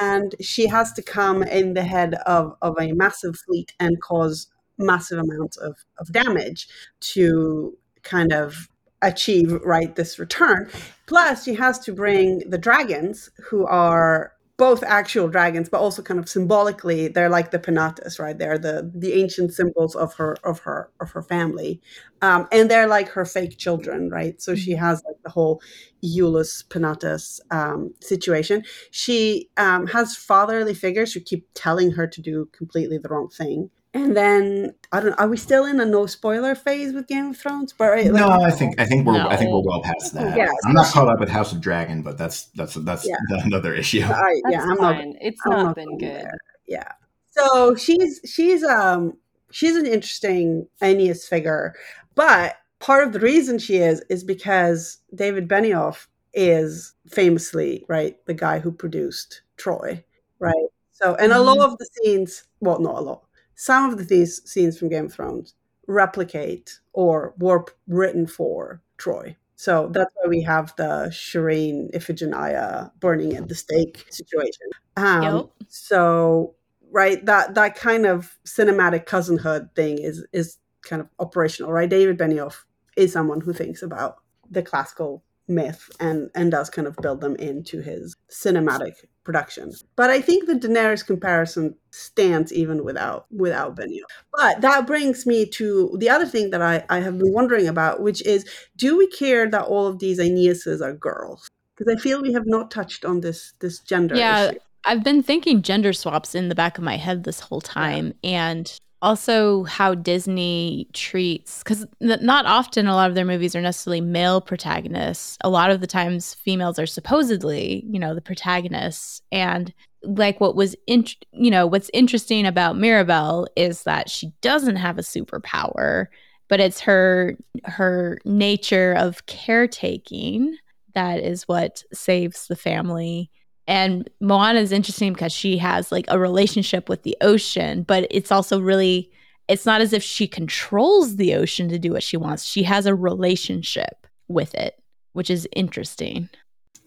And she has to come in the head of, of a massive fleet and cause massive amounts of, of damage to kind of achieve right this return plus she has to bring the dragons who are both actual dragons, but also kind of symbolically, they're like the Penates, right? They're the the ancient symbols of her of her of her family, um, and they're like her fake children, right? So she mm-hmm. has like the whole Iulus Penates um, situation. She um, has fatherly figures who keep telling her to do completely the wrong thing. And then I don't. Are we still in a no spoiler phase with Game of Thrones? But right, like, no, I think I think we're no. I think we're well past that. Yeah, I'm not caught up with House of Dragon, but that's that's that's yeah. [laughs] another issue. I, yeah, I'm fine. not. It's I'm not, not been good. There. Yeah. So she's she's um she's an interesting Aeneas figure, but part of the reason she is is because David Benioff is famously right the guy who produced Troy, right? So and mm-hmm. a lot of the scenes, well, not a lot some of these scenes from Game of Thrones replicate or were written for Troy. So that's why we have the Shireen Iphigenia burning at the stake situation. Um, yep. So right, that that kind of cinematic cousinhood thing is is kind of operational, right? David Benioff is someone who thinks about the classical myth and and does kind of build them into his cinematic production. But I think the Daenerys comparison stands even without without Benioff. But that brings me to the other thing that I, I have been wondering about, which is do we care that all of these Aeneases are girls? Because I feel we have not touched on this this gender yeah, issue. I've been thinking gender swaps in the back of my head this whole time. Yeah. And also how Disney treats because not often a lot of their movies are necessarily male protagonists. A lot of the times, females are supposedly, you know, the protagonists. And like what was, in, you know, what's interesting about Mirabel is that she doesn't have a superpower, but it's her her nature of caretaking that is what saves the family and Moana is interesting because she has like a relationship with the ocean, but it's also really, it's not as if she controls the ocean to do what she wants. She has a relationship with it, which is interesting.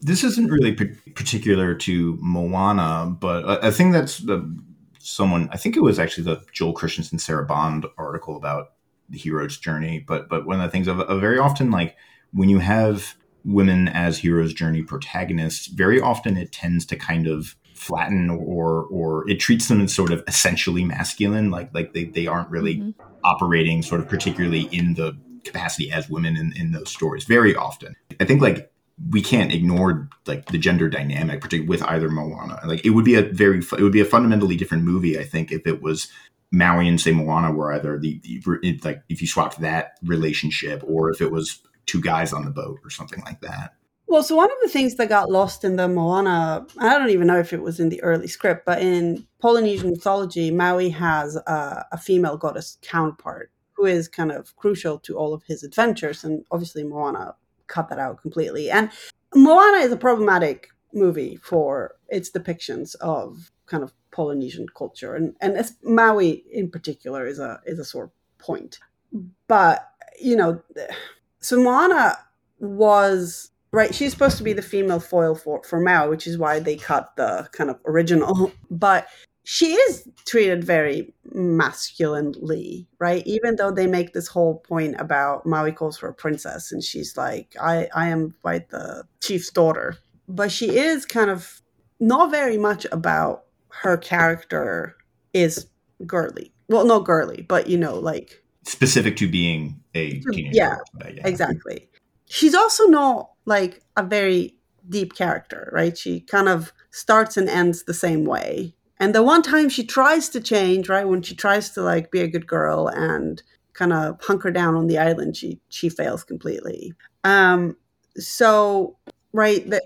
This isn't really particular to Moana, but a thing that's the, someone, I think it was actually the Joel Christensen, Sarah Bond article about the hero's journey. But, but one of the things of very often, like when you have women as hero's journey protagonists, very often it tends to kind of flatten or or it treats them as sort of essentially masculine, like like they, they aren't really mm-hmm. operating sort of particularly in the capacity as women in, in those stories very often. I think like we can't ignore like the gender dynamic, particularly with either Moana. Like it would be a very it would be a fundamentally different movie, I think, if it was Maui and say Moana were either the, the like if you swapped that relationship or if it was two guys on the boat or something like that. Well, so one of the things that got lost in the Moana, I don't even know if it was in the early script, but in Polynesian mythology, Maui has a, a female goddess counterpart who is kind of crucial to all of his adventures. And obviously, Moana cut that out completely. And Moana is a problematic movie for its depictions of kind of Polynesian culture, and and Maui in particular is a is a sore point. But you know, so Moana was right. She's supposed to be the female foil for for Maui, which is why they cut the kind of original. [laughs] But she is treated very masculinely, right? Even though they make this whole point about Maui calls her a princess, and she's like, "I I am quite the chief's daughter," but she is kind of not very much about her character is girly. Well, not girly, but you know, like specific to being a teenager. Yeah, yeah, exactly. She's also not like a very deep character, right? She kind of starts and ends the same way. And the one time she tries to change, right, when she tries to like be a good girl and kind of hunker down on the island, she she fails completely. Um, so right, that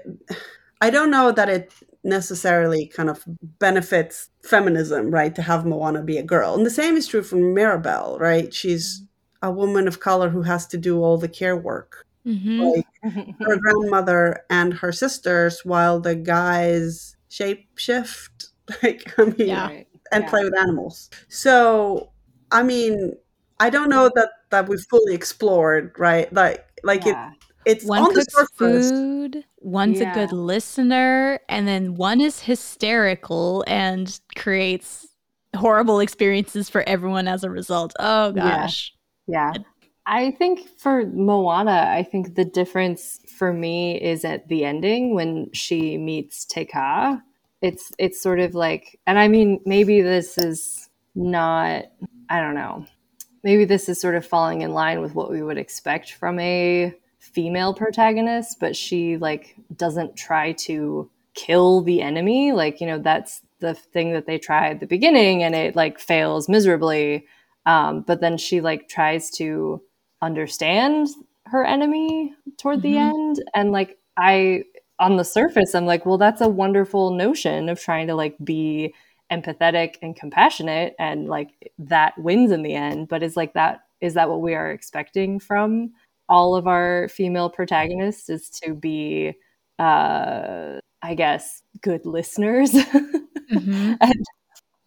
I don't know that it necessarily kind of benefits feminism, right? To have Moana be a girl. And the same is true for Mirabel, right? She's a woman of color who has to do all the care work. Mm-hmm. Like [laughs] her grandmother and her sisters, while the guys shape shift, [laughs] like I mean, yeah. and yeah. play with animals. So, I mean, I don't know that that we fully explored, right? Like, like yeah. it it's one on cooks food, one's yeah. a good listener, and then one is hysterical and creates horrible experiences for everyone as a result. Oh gosh. Yeah. yeah. I think for Moana, I think the difference for me is at the ending when she meets Te Kā. It's it's sort of like and I mean maybe this is not I don't know. Maybe this is sort of falling in line with what we would expect from a female protagonist, but she like doesn't try to kill the enemy. Like, you know, that's the thing that they try at the beginning and it like fails miserably. Um, but then she like tries to understand her enemy toward mm-hmm. the end. And like, I, on the surface, I'm like, well, that's a wonderful notion of trying to like be empathetic and compassionate and like that wins in the end. But is like that, is that what we are expecting from all of our female protagonists is to be uh i guess good listeners. Mm-hmm. [laughs] and,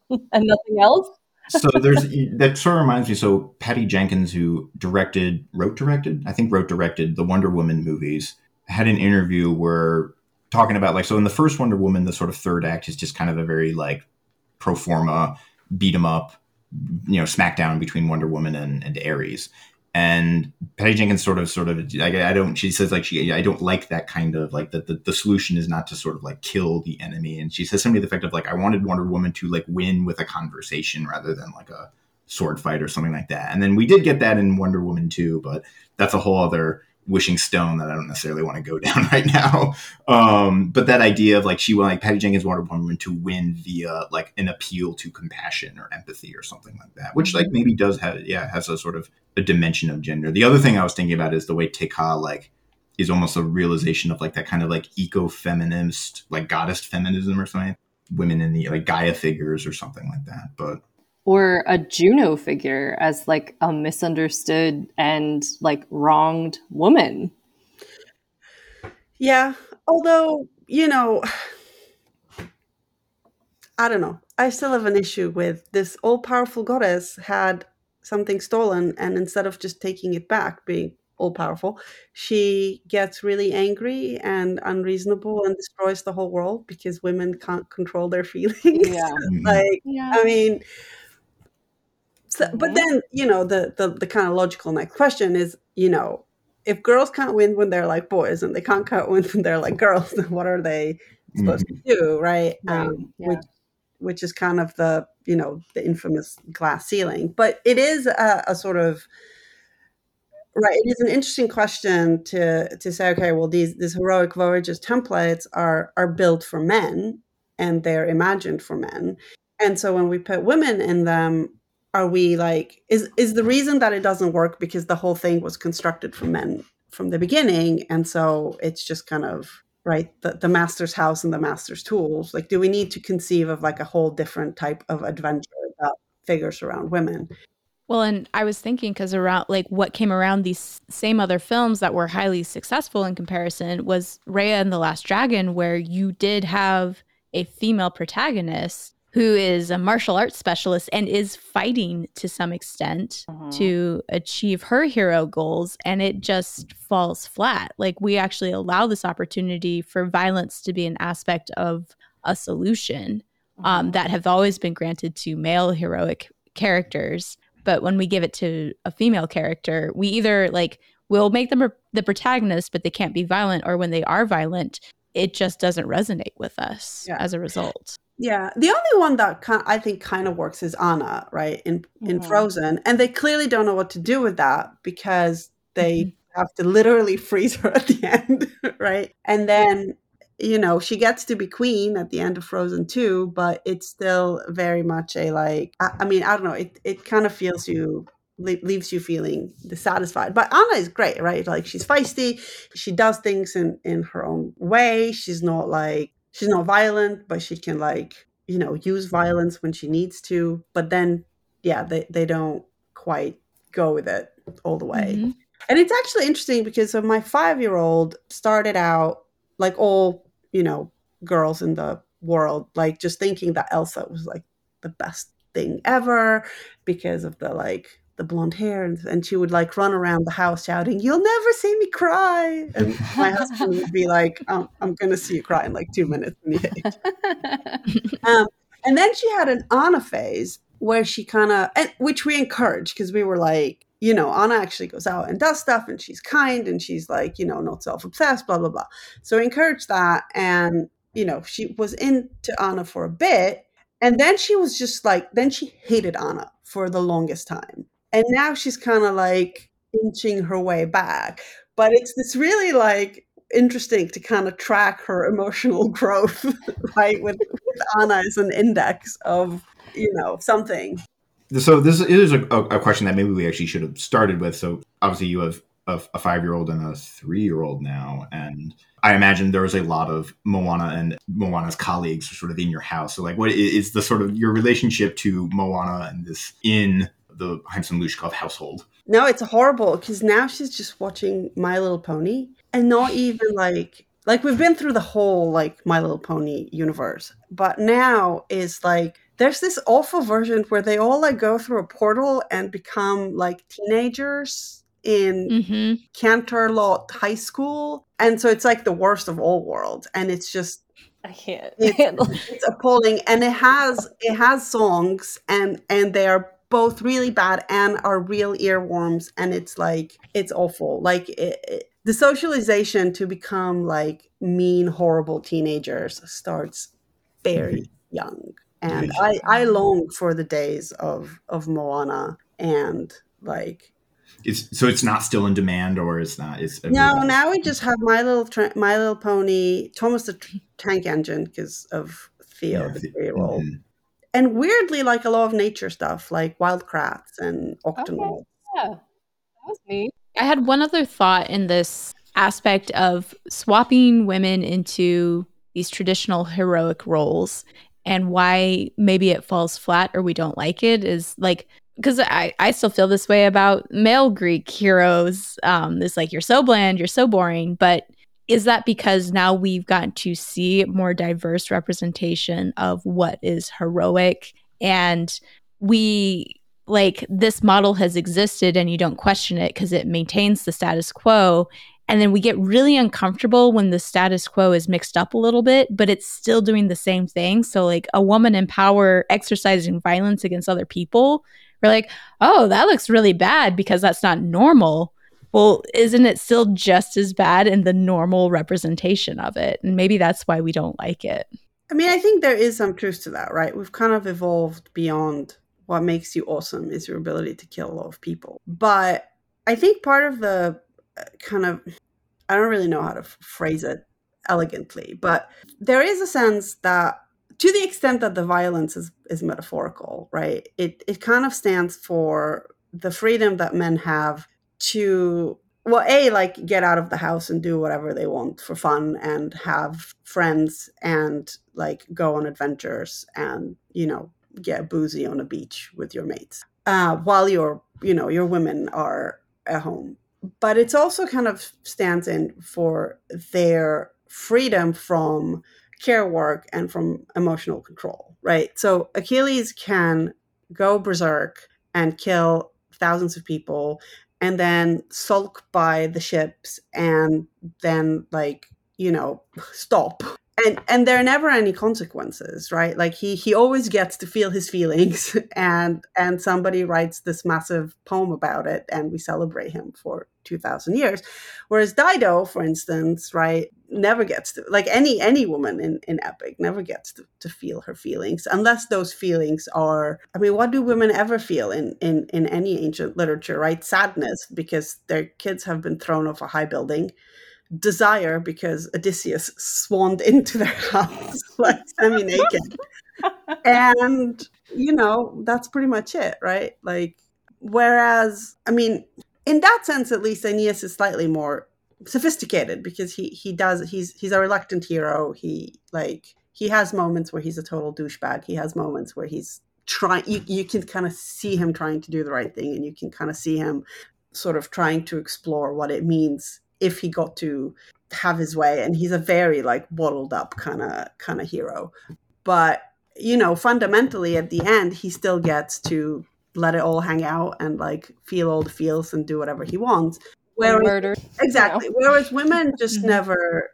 and nothing else. So there's that sort of reminds me so patty jenkins who directed wrote directed? I think wrote directed the wonder woman movies had an interview where talking about like so in the first wonder woman the sort of third act is just kind of a very like pro forma beat 'em up you know smackdown between wonder woman and, and ares and Patty Jenkins sort of, sort of, I, I, don't. She says like she, I don't like that kind of like the, the, the solution is not to sort of like kill the enemy. And she says something to the effect of like, I wanted Wonder Woman to like win with a conversation rather than like a sword fight or something like that. And then we did get that in Wonder Woman too, but that's a whole other wishing stone that I don't necessarily want to go [laughs] down right now. Um, but that idea of like she like Patty Jenkins Wonder Woman to win via like an appeal to compassion or empathy or something like that, which like maybe does have yeah has a sort of a dimension of gender. The other thing I was thinking about is the way Te Kā like is almost a realization of like that kind of like eco-feminist like goddess feminism or something. Women in the like Gaia figures or something like that. But or a Juno figure as like a misunderstood and like wronged woman. Yeah, although, you know, I don't know. I still have an issue with this all powerful goddess had something stolen, and instead of just taking it back, being all powerful, she gets really angry and unreasonable and destroys the whole world because women can't control their [laughs] feelings. Yeah. like, yeah. I mean, so, mm-hmm. but then you know the, the the kind of logical next question is you know if girls can't win when they're like boys and they can't win when [laughs] they're like girls then what are they supposed mm-hmm. to do right, right. Um, yeah. which which is kind of the you know the infamous glass ceiling but it is a, a sort of right it is an interesting question to to say okay well these these heroic voyages templates are are built for men and they're imagined for men and so when we put women in them are we like is is the reason that it doesn't work because the whole thing was constructed for men from the beginning and so it's just kind of right the, the master's house and the master's tools. Like do we need to conceive of like a whole different type of adventure that figures around women? Well, and I was thinking because around like what came around these same other films that were highly successful in comparison was Raya and the Last Dragon, where you did have a female protagonist who is a martial arts specialist and is fighting to some extent uh-huh. to achieve her hero goals and it just falls flat like we actually allow this opportunity for violence to be an aspect of a solution um, uh-huh. that have always been granted to male heroic characters but when we give it to a female character we either like will make them the protagonist but they can't be violent or when they are violent it just doesn't resonate with us yeah. as a result yeah, the only one that kind I think kind of works is Anna, right? In in mm-hmm. Frozen, and they clearly don't know what to do with that because they mm-hmm. have to literally [laughs] freeze her at the end, right? And then you know she gets to be queen at the end of Frozen 2, but it's still very much a like. I, I mean, I don't know. It it kind of feels you leaves you feeling dissatisfied. But Anna is great, right? Like she's feisty. She does things in in her own way. She's not like she's not violent, but she can like, you know, use violence when she needs to. But then, yeah, they, they don't quite go with it all the way. Mm-hmm. And it's actually interesting because so my five year old started out like all, you know, girls in the world, like just thinking that Elsa was like the best thing ever because of the like the blonde hair and, and she would like run around the house shouting you'll never see me cry! And my husband would be like i'm gonna see you cry in like two minutes [laughs] um, and then she had an anna phase where she kind of which we encouraged because we were like you know anna actually goes out and does stuff and she's kind and she's like you know not self-obsessed blah blah blah. So we encouraged that and you know she was into anna for a bit and then she was just like then she hated anna for the longest time and now she's kind of like inching her way back but it's this really like interesting to kind of track her emotional [laughs] growth right with, with anna as an index of you know something. So this is a, a, question that maybe we actually should have started with so obviously you have a, a five-year-old and a three-year-old now and i imagine there was a lot of moana and moana's colleagues sort of in your house so like what is the sort of your relationship to moana and this in the Haimson-Lushkov household. No, it's horrible because now she's just watching My Little Pony and not even like like we've been through the whole like My Little Pony universe, but now is like there's this awful version where they all like go through a portal and become like teenagers in mm-hmm. Canterlot High School, and so it's like the worst of all worlds, and it's just I can't it's, [laughs] it's appalling, and it has it has songs and and they are both really bad and are real earworms and it's like it's awful. Like it, it, the socialization to become like mean horrible teenagers starts very mm-hmm. young. And I, I long for the days of of moana and like it's so it's not still in demand or it's not it's no now we just have my little tra- my little pony thomas the tank engine because of theo yeah, the three-year-old. mm-hmm and weirdly like a lot of nature stuff like Wild Kratts and octonauts. Okay. Yeah, that was neat. I had one other thought in this aspect of swapping women into these traditional heroic roles and why maybe it falls flat or we don't like it is like because I, I still feel this way about male Greek heroes. Um, it's like you're so bland, you're so boring, but is that because now we've gotten to see more diverse representation of what is heroic? And we like this model has existed and you don't question it because it maintains the status quo. And then we get really uncomfortable when the status quo is mixed up a little bit but it's still doing the same thing. So like a woman in power exercising violence against other people we're like oh that looks really bad because that's not normal well, isn't it still just as bad in the normal representation of it? And maybe that's why we don't like it. I mean, I think there is some truth to that, right? We've kind of evolved beyond what makes you awesome is your ability to kill a lot of people. But I think part of the uh, kind of, I don't really know how to phrase it elegantly, but there is a sense that to the extent that the violence is, is metaphorical, right? It, it kind of stands for the freedom that men have to well a like get out of the house and do whatever they want for fun and have friends and like go on adventures and you know get boozy on a beach with your mates uh, while your you know your women are at home. But it's also kind of stands in for their freedom from care work and from emotional control right? So achilles can go berserk and kill thousands of people and then sulk by the ships and then like you know stop and and there are never any consequences right? Like he he always gets to feel his feelings [laughs] and and somebody writes this massive poem about it and we celebrate him for 2000 years. Whereas dido for instance right never gets to like any any woman in in epic never gets to, to feel her feelings unless those feelings are i mean what do women ever feel in in in any ancient literature right? Sadness because their kids have been thrown off a high building desire because Odysseus swanned into their [laughs] house like semi naked. and, you know, that's pretty much it, right? Like, whereas, I mean, in that sense, at least, Aeneas is slightly more sophisticated because he he does he's he's a reluctant hero. He like he has moments where he's a total douchebag. He has moments where he's trying. You you can kind of see him trying to do the right thing, and you can kind of see him sort of trying to explore what it means if he got to have his way and he's a very like bottled up kind of kind of hero. But you know fundamentally at the end he still gets to let it all hang out and like feel all the feels and do whatever he wants. Whereas, murder exactly. Whereas women just mm-hmm. never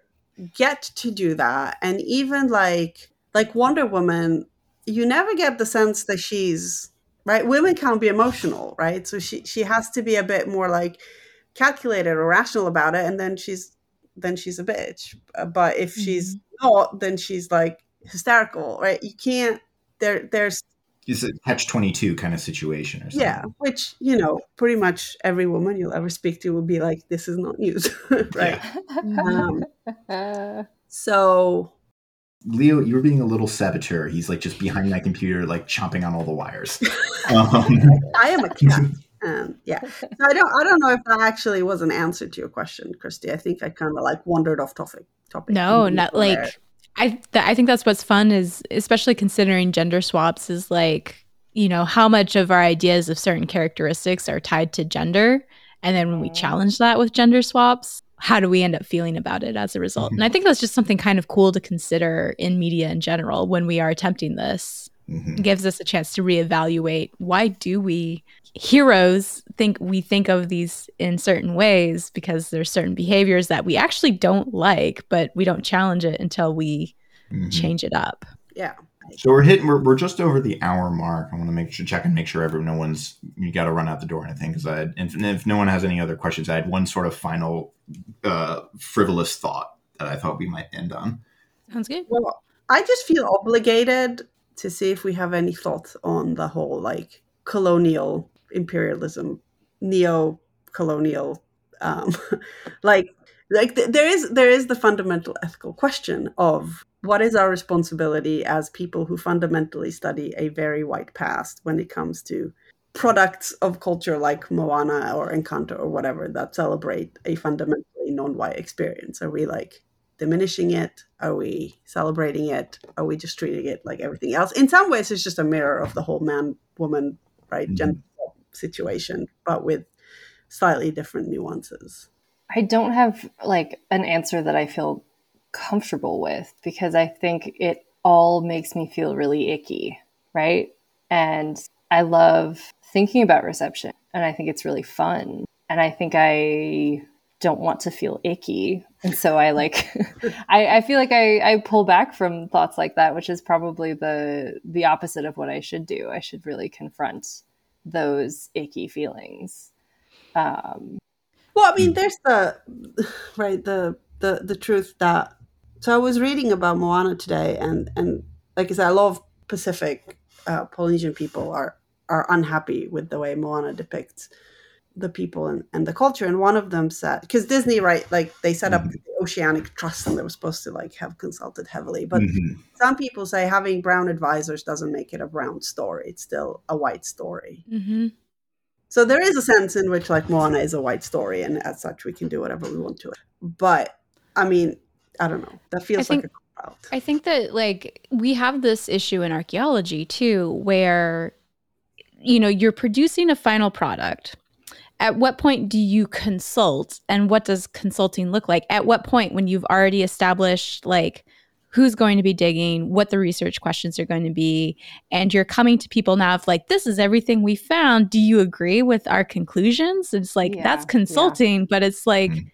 get to do that. And even like like wonder woman you never get the sense that she's right? Women can't be emotional right? So she she has to be a bit more like calculated or rational about it and then she's then she's a bitch. Uh, but if mm-hmm. she's not then she's like hysterical right? You can't there there's it's a catch 22 kind of situation or something. yeah which you know pretty much every woman you'll ever speak to will be like this is not news [laughs] right? Um, so leo you're being a little saboteur. He's like just behind that computer like chomping on all the wires. Um, [laughs] i am a cat [laughs] um, yeah, [laughs] so I don't I don't know if that actually was an answer to your question, Christy. I think I kind of like wandered off topic. Topic. No, not like. I. Th- I think that's what's fun is especially considering gender swaps is like you know how much of our ideas of certain characteristics are tied to gender, and then when we challenge that with gender swaps, how do we end up feeling about it as a result? Mm-hmm. And I think that's just something kind of cool to consider in media in general when we are attempting this. Mm-hmm. gives us a chance to reevaluate why do we heroes think we think of these in certain ways because there's certain behaviors that we actually don't like but we don't challenge it until we mm-hmm. change it up. Yeah. So we're hitting we're, we're just over the hour mark. I want to make sure check and make sure everyone no one's you got to run out the door or anything because i had, and if no one has any other questions i had one sort of final uh, frivolous thought that i thought we might end on. Sounds good. Well i just feel obligated to see if we have any thoughts on the whole like colonial imperialism, neo colonial, um, [laughs] like like th- there is there is the fundamental ethical question of what is our responsibility as people who fundamentally study a very white past when it comes to products of culture like Moana or Encanto or whatever that celebrate a fundamentally non-white experience. Are we like diminishing it? Are we celebrating it? Are we just treating it like everything else? In some ways, it's just a mirror of the whole man woman right mm-hmm. gender situation, but with slightly different nuances. I don't have like an answer that I feel comfortable with because I think it all makes me feel really icky, right? And I love thinking about reception and I think it's really fun. And I think I don't want to feel icky. And so i like [laughs] I, I feel like I, I pull back from thoughts like that which is probably the the opposite of what i should do. I should really confront those icky feelings. Um well i mean there's the right the the the truth that so i was reading about moana today and and like i said a lot of pacific uh, polynesian people are are unhappy with the way moana depicts the people and, and the culture and one of them said because disney right like they set up mm-hmm. the oceanic trust and they were supposed to like have consulted heavily but mm-hmm. some people say having brown advisors doesn't make it a brown story it's still a white story mm-hmm. so there is a sense in which like moana is a white story and as such we can do whatever we want to it but i mean i don't know that feels think, like a I think that like we have this issue in archaeology too where you know, you're producing a final product. At what point do you consult and what does consulting look like? At what point when you've already established like who's going to be digging, what the research questions are going to be, and you're coming to people now of like, this is everything we found. Do you agree with our conclusions? It's like, yeah, that's consulting, yeah. but it's like, mm-hmm.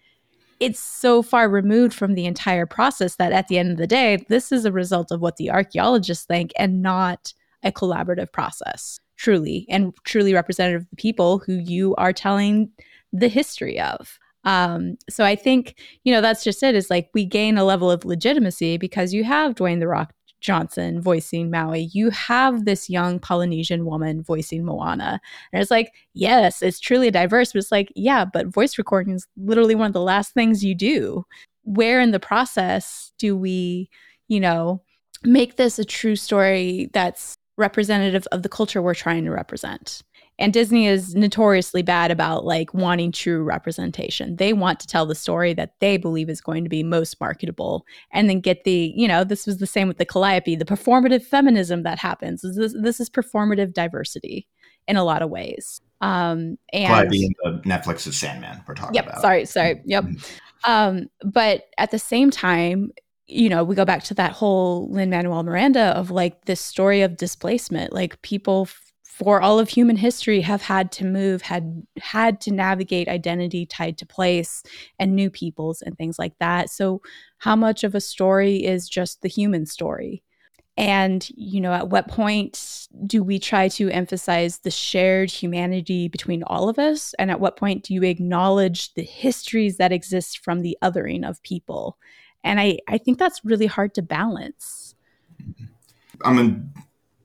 it's so far removed from the entire process that at the end of the day, this is a result of what the archaeologists think and not a collaborative process, truly, and truly representative of the people who you are telling the history of. Um, so I think, you know, that's just it is like we gain a level of legitimacy because you have Dwayne The Rock Johnson voicing Maui. You have this young Polynesian woman voicing Moana. And it's like, yes, it's truly diverse, but it's like, yeah, but voice recording is literally one of the last things you do. Where in the process do we, you know, make this a true story that's representative of the culture we're trying to represent? And Disney is notoriously bad about like wanting true representation. They want to tell the story that they believe is going to be most marketable and then get the, you know, this was the same with the Calliope, the performative feminism that happens. This, this is performative diversity in a lot of ways. Um, and Calliope in the Netflix's Sandman, we're talking yep, about. Sorry, sorry. Yep. Mm-hmm. Um, but at the same time, you know, we go back to that whole Lin Manuel Miranda of like this story of displacement, like people for all of human history have had to move had had to navigate identity tied to place and new peoples and things like that. So how much of a story is just the human story? And you know at what point do we try to emphasize the shared humanity between all of us? And at what point do you acknowledge the histories that exist from the othering of people and i i think that's really hard to balance i'm in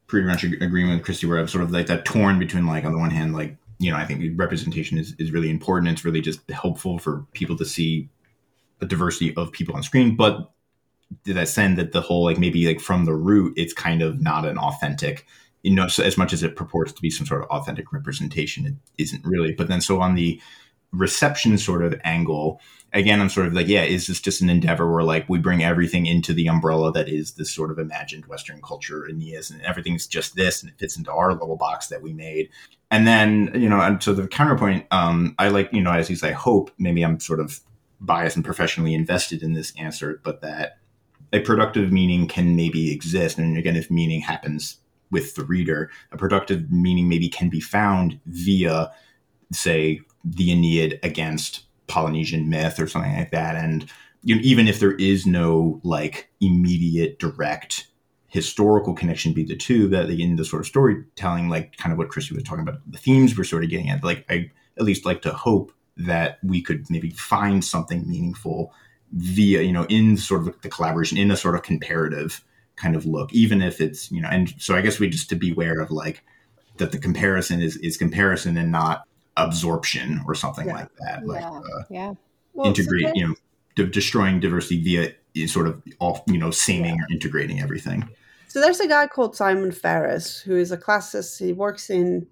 pretty much agreement with Christy where I'm sort of like that torn between like on the one hand, like, you know, I think representation is, is really important. It's really just helpful for people to see a diversity of people on screen. But did that send that the whole like maybe like from the root, it's kind of not an authentic, you know, so as much as it purports to be some sort of authentic representation, it isn't really. But then so on the reception sort of angle, again, I'm sort of like, yeah, is this just an endeavor where like we bring everything into the umbrella that is this sort of imagined Western culture and Aeneas, and everything's just this, and it fits into our little box that we made. And then, you know, and so the counterpoint, um, I like, you know, as you say, hope. Maybe I'm sort of biased and professionally invested in this answer, but that a productive meaning can maybe exist. And again, if meaning happens with the reader, a productive meaning maybe can be found via, say, the Aeneid against Polynesian myth or something like that. And you know, even if there is no like immediate direct historical connection be the two, that in the sort of storytelling, like kind of what Christy was talking about, the themes we're sort of getting at, like I at least like to hope that we could maybe find something meaningful via, you know, in sort of the collaboration, in a sort of comparative kind of look, even if it's, you know, and so I guess we just to beware of like that the comparison is is comparison and not absorption or something yeah. like that. Like, yeah. Uh, yeah. Well, integrate, you know, de- destroying diversity via sort of all, you know, saming yeah. or integrating everything. So there's a guy called Simon Perris who is a classicist. He works in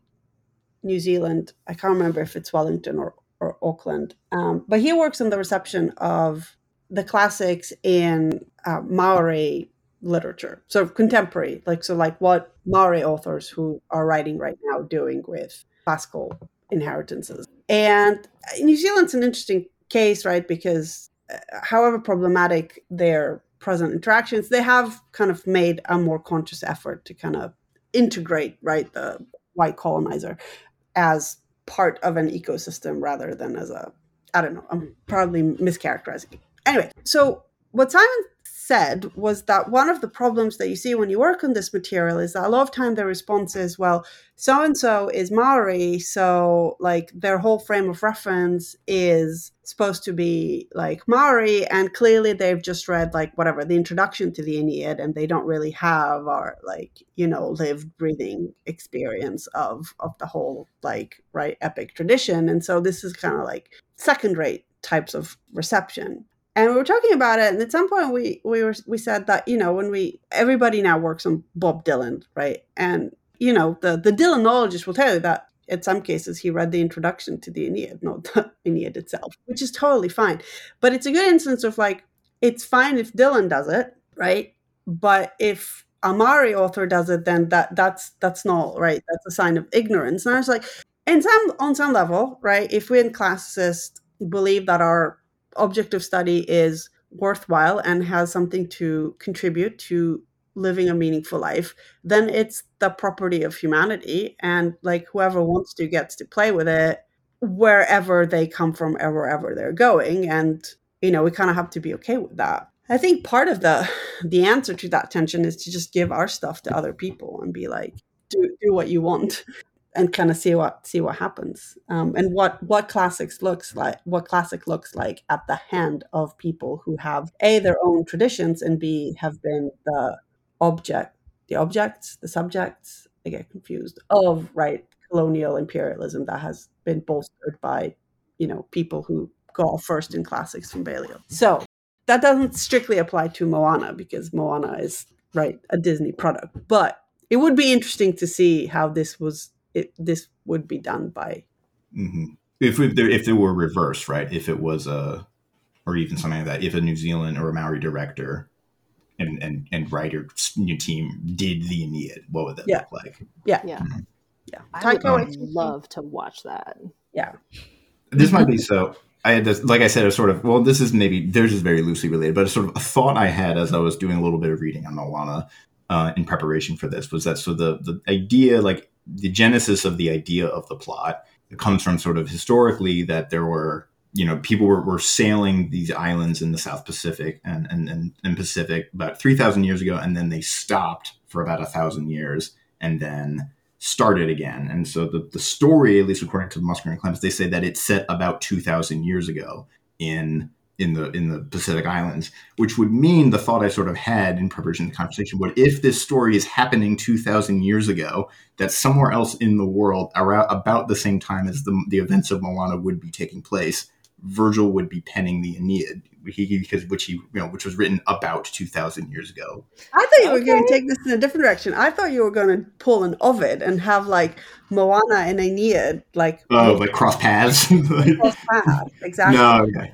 New Zealand. I can't remember if it's Wellington or, or Auckland, um, but he works on the reception of the classics in uh, Maori literature, so contemporary, like so, like what Maori authors who are writing right now doing with classical inheritances. And New Zealand's an interesting case, right? Because uh, however problematic their present interactions, they have kind of made a more conscious effort to kind of integrate, right, the white colonizer as part of an ecosystem rather than as a, I don't know, I'm probably mischaracterizing. Anyway, so what Simon said was that one of the problems that you see when you work on this material is that a lot of time the response is, well, so and so is Maori, so like their whole frame of reference is supposed to be like Maori, and clearly they've just read like whatever the introduction to the Aeneid, and they don't really have our like you know lived breathing experience of of the whole like right epic tradition, and so this is kind of like second rate types of reception and we were talking about it and at some point we we were we said that you know when we everybody now works on bob dylan right and you know the the dylanologist will tell you that in some cases he read the introduction to the aeneid not the [laughs] aeneid itself which is totally fine but it's a good instance of like it's fine if dylan does it right but if a Maori author does it, then that that's that's not right. That's a sign of ignorance. And I was like, in some on some level, right? If we in classicists believe that our objective study is worthwhile and has something to contribute to living a meaningful life, then it's the property of humanity. And like whoever wants to gets to play with it wherever they come from wherever they're going. And, you know, we kind of have to be okay with that. I think part of the [laughs] the answer to that tension is to just give our stuff to other people and be like, do do what you want and kind of see what see what happens um, and what what classics looks like what classic looks like at the hand of people who have a their own traditions and b have been the object the objects the subjects i get confused of right colonial imperialism that has been bolstered by you know people who got first in classics from Balliol. So that doesn't strictly apply to Moana because Moana is right a Disney product, but it would be interesting to see how this was it, this would be done by. Mm-hmm. If it, if it were reversed, right? If it was a, or even something like that, if a New Zealand or a Maori director and and and writer new team did the Aeneid, what would that Yeah. look like? Yeah, Yeah. Mm-hmm. yeah. I would Taika Waititi- love to watch that. Yeah, This might be so. I had this, like I said, a sort of well, this is maybe theirs is very loosely related, but a sort of a thought I had as I was doing a little bit of reading on Moana uh, in preparation for this was that so the the idea, like the genesis of the idea of the plot, it comes from sort of historically that there were you know people were, were sailing these islands in the South Pacific and and and, and Pacific about three thousand years ago, and then they stopped for about a thousand years, and then started again. And so the, the story, at least according to the Musker and Clements, they say that it set about 2,000 years ago in in the in the Pacific Islands, which would mean the thought I sort of had in preparation for the conversation would if this story is happening 2,000 years ago, that somewhere else in the world around about the same time as the, the events of Moana would be taking place, Virgil would be penning the Aeneid, he, because which he you know which was written about 2,000 years ago. I thought you were going to take this in a different direction. I thought you were going to pull an Ovid and have like Moana and Aeneid like Oh, like cross paths. cross paths. [laughs] Exactly. No, okay.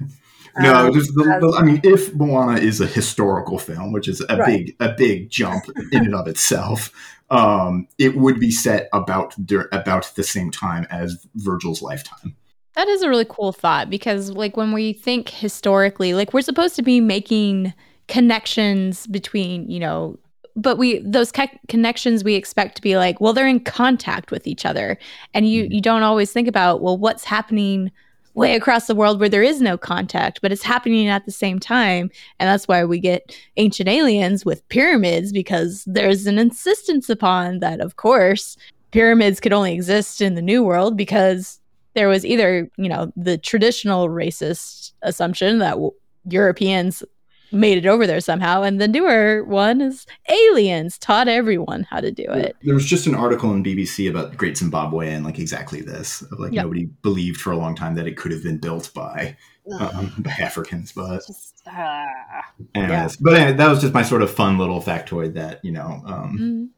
No, Um, just the, the- I mean, if Moana is a historical film, which is a Right. big a big jump in and of itself, um, it would be set about dur- about the same time as Virgil's lifetime. That is a really cool thought because, like, when we think historically, like, we're supposed to be making connections between, you know, but we those co- connections we expect to be like, well, they're in contact with each other, and you Mhm. you don't always think about, well, what's happening way across the world where there is no contact, but it's happening at the same time, and that's why we get ancient aliens with pyramids because there's an insistence upon that, of course, pyramids could only exist in the new world because there was either you know the traditional racist assumption that w- Europeans made it over there somehow, and the newer one is aliens taught everyone how to do it. There was just an article in BBC about Great Zimbabwe and like exactly this. Of like Yeah. nobody believed for a long time that it could have been built by um, [laughs] by Africans, but Just, ah. anyways, but anyway, that was just my sort of fun little factoid that you know um, Mhm.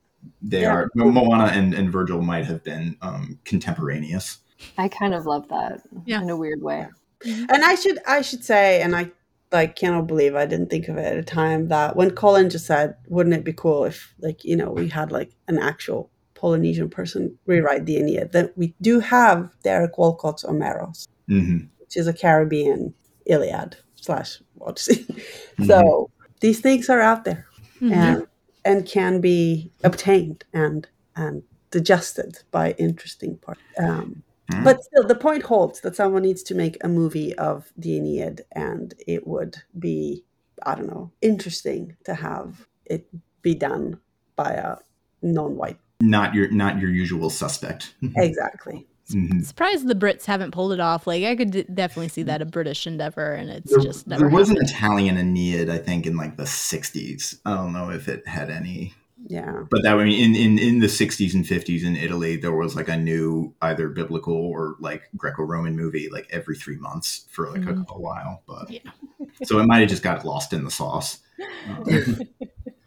they Yeah. are Moana and, and Virgil might have been um, contemporaneous. I kind of love that Yeah. in a weird way. And I should I should say, and I like cannot believe I didn't think of it at a time that when Colin just said, wouldn't it be cool if like, you know, we had like an actual Polynesian person rewrite the Aeneid, that we do have Derek Walcott's Omeros, hmm which is a Caribbean Iliad slash Odyssey. [laughs] So these things are out there Mhm. and and can be obtained and and digested by interesting parts. Um, Mhm. but still, the point holds that someone needs to make a movie of the Aeneid, and it would be, I don't know, interesting to have it be done by a non-white. not your not your usual suspect. [laughs] Exactly. Mhm. Surprised the Brits haven't pulled it off. Like I could d- definitely see that a British endeavor, and it's There, just never. there was an. Italian Aeneid, I think, in like the '60s. I don't know if it had any, Yeah. but that I mean, in in in the '60s and '50s in Italy, there was like a new either biblical or like Greco-Roman movie like every three months for like Mhm. a, a while. But Yeah. [laughs] so it might have just got lost in the sauce. [laughs] Um,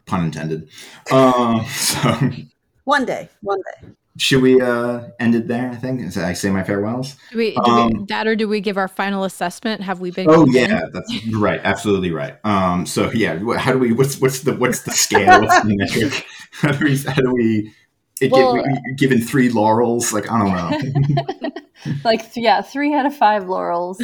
pun intended. Um, [laughs] so One day. One day. Should we uh, end it there? I think As I say my farewells. Do we, do Um, we that or do we give our final assessment? Have we been? Oh yeah, that's right. Absolutely right. Um, so yeah, how do we? What's what's the what's the scale? What's the metric? [laughs] How do we? How do we? It Well- get, we- given three laurels, like I don't know. [laughs] like yeah three out of five laurels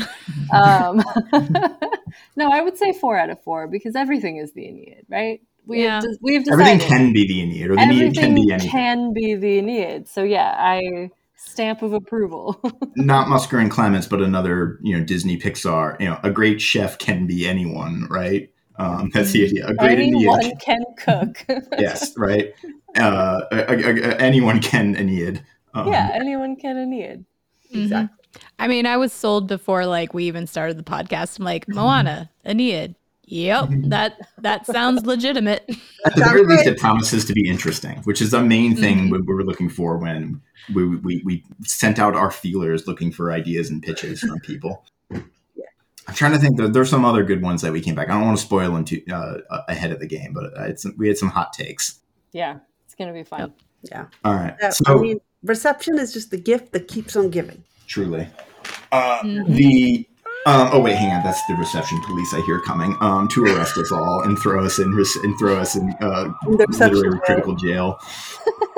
um [laughs] no i would say four out of four because everything is the aeneid right we Yeah. have, de- we have decided Everything can be the Aeneid, or the Aeneid can be anything. can be the aeneid so yeah i stamp of approval [laughs] Not Musker and Clements, but another you know Disney Pixar. You know, a great chef can be anyone, right? Um, that's the idea. A great anyone Aeneid. can cook [laughs] yes, right. Uh, a, a, a- anyone can Aeneid. Um, yeah anyone can aeneid Mhm. Exactly. I mean, I was sold before like we even started the podcast. I'm like, Moana, Aeneid. Yep, that that sounds legitimate. [laughs] At the Sounds very least, it promises to be interesting, which is the main thing Mhm. we we were looking for when we, we, we sent out our feelers looking for ideas and pitches from people. I'm trying to think. There, there's some other good ones that we came back. I don't want to spoil them too uh, ahead of the game, but uh, it's, we had some hot takes. yeah it's gonna be fun Yep. Yeah. All right. Yeah, so I mean, reception is just the gift that keeps on giving. truly, uh, Mhm. the um, oh wait, hang on. That's the reception police I hear coming um, to arrest us all and throw us in and throw us in uh, In the reception literary critical jail.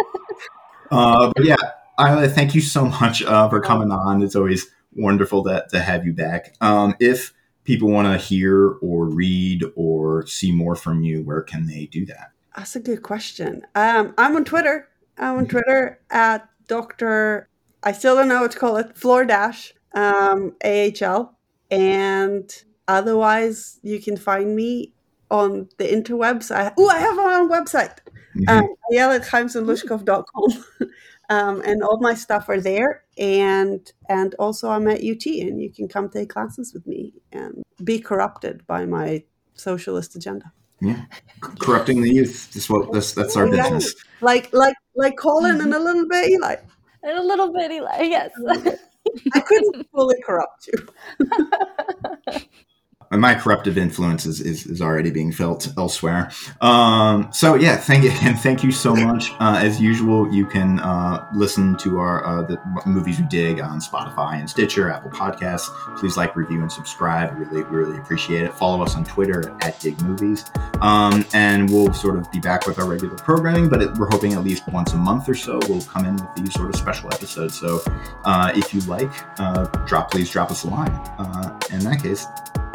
[laughs] uh, but yeah, Ayelet, thank you so much uh, for coming on. It's always wonderful to, to have you back. Um, if people want to hear or read or see more from you, where can they do that? That's a good question. Um, I'm on Twitter. I'm on Twitter at Doctor. I still don't know what to call it. Floor Dash um, AHL, and otherwise you can find me on the interwebs. I oh, I have my own website. Mhm. Um, I yell at HaimsonLushkov.com. [laughs] um, and all my stuff are there. And and also I'm at UT, and you can come take classes with me and be corrupted by my socialist agenda. yeah, corrupting the youth. That's what that's that's our Exactly. business. like like like Colin and a little bit Eli. and a little bit Eli, yes I couldn't fully corrupt you. [laughs] My corruptive influence is, is, is already being felt elsewhere. Um, so yeah, thank you and thank you so much. Uh, as usual, you can uh, listen to our uh, the movies we dig on Spotify and Stitcher, Apple Podcasts. Please like, review, and subscribe. We really really appreciate it. Follow us on Twitter at Dig Movies, um, and we'll sort of be back with our regular programming. But it, we're hoping at least once a month or so we'll come in with these sort of special episodes. So uh, if you like, uh, drop please drop us a line. Uh, in that case.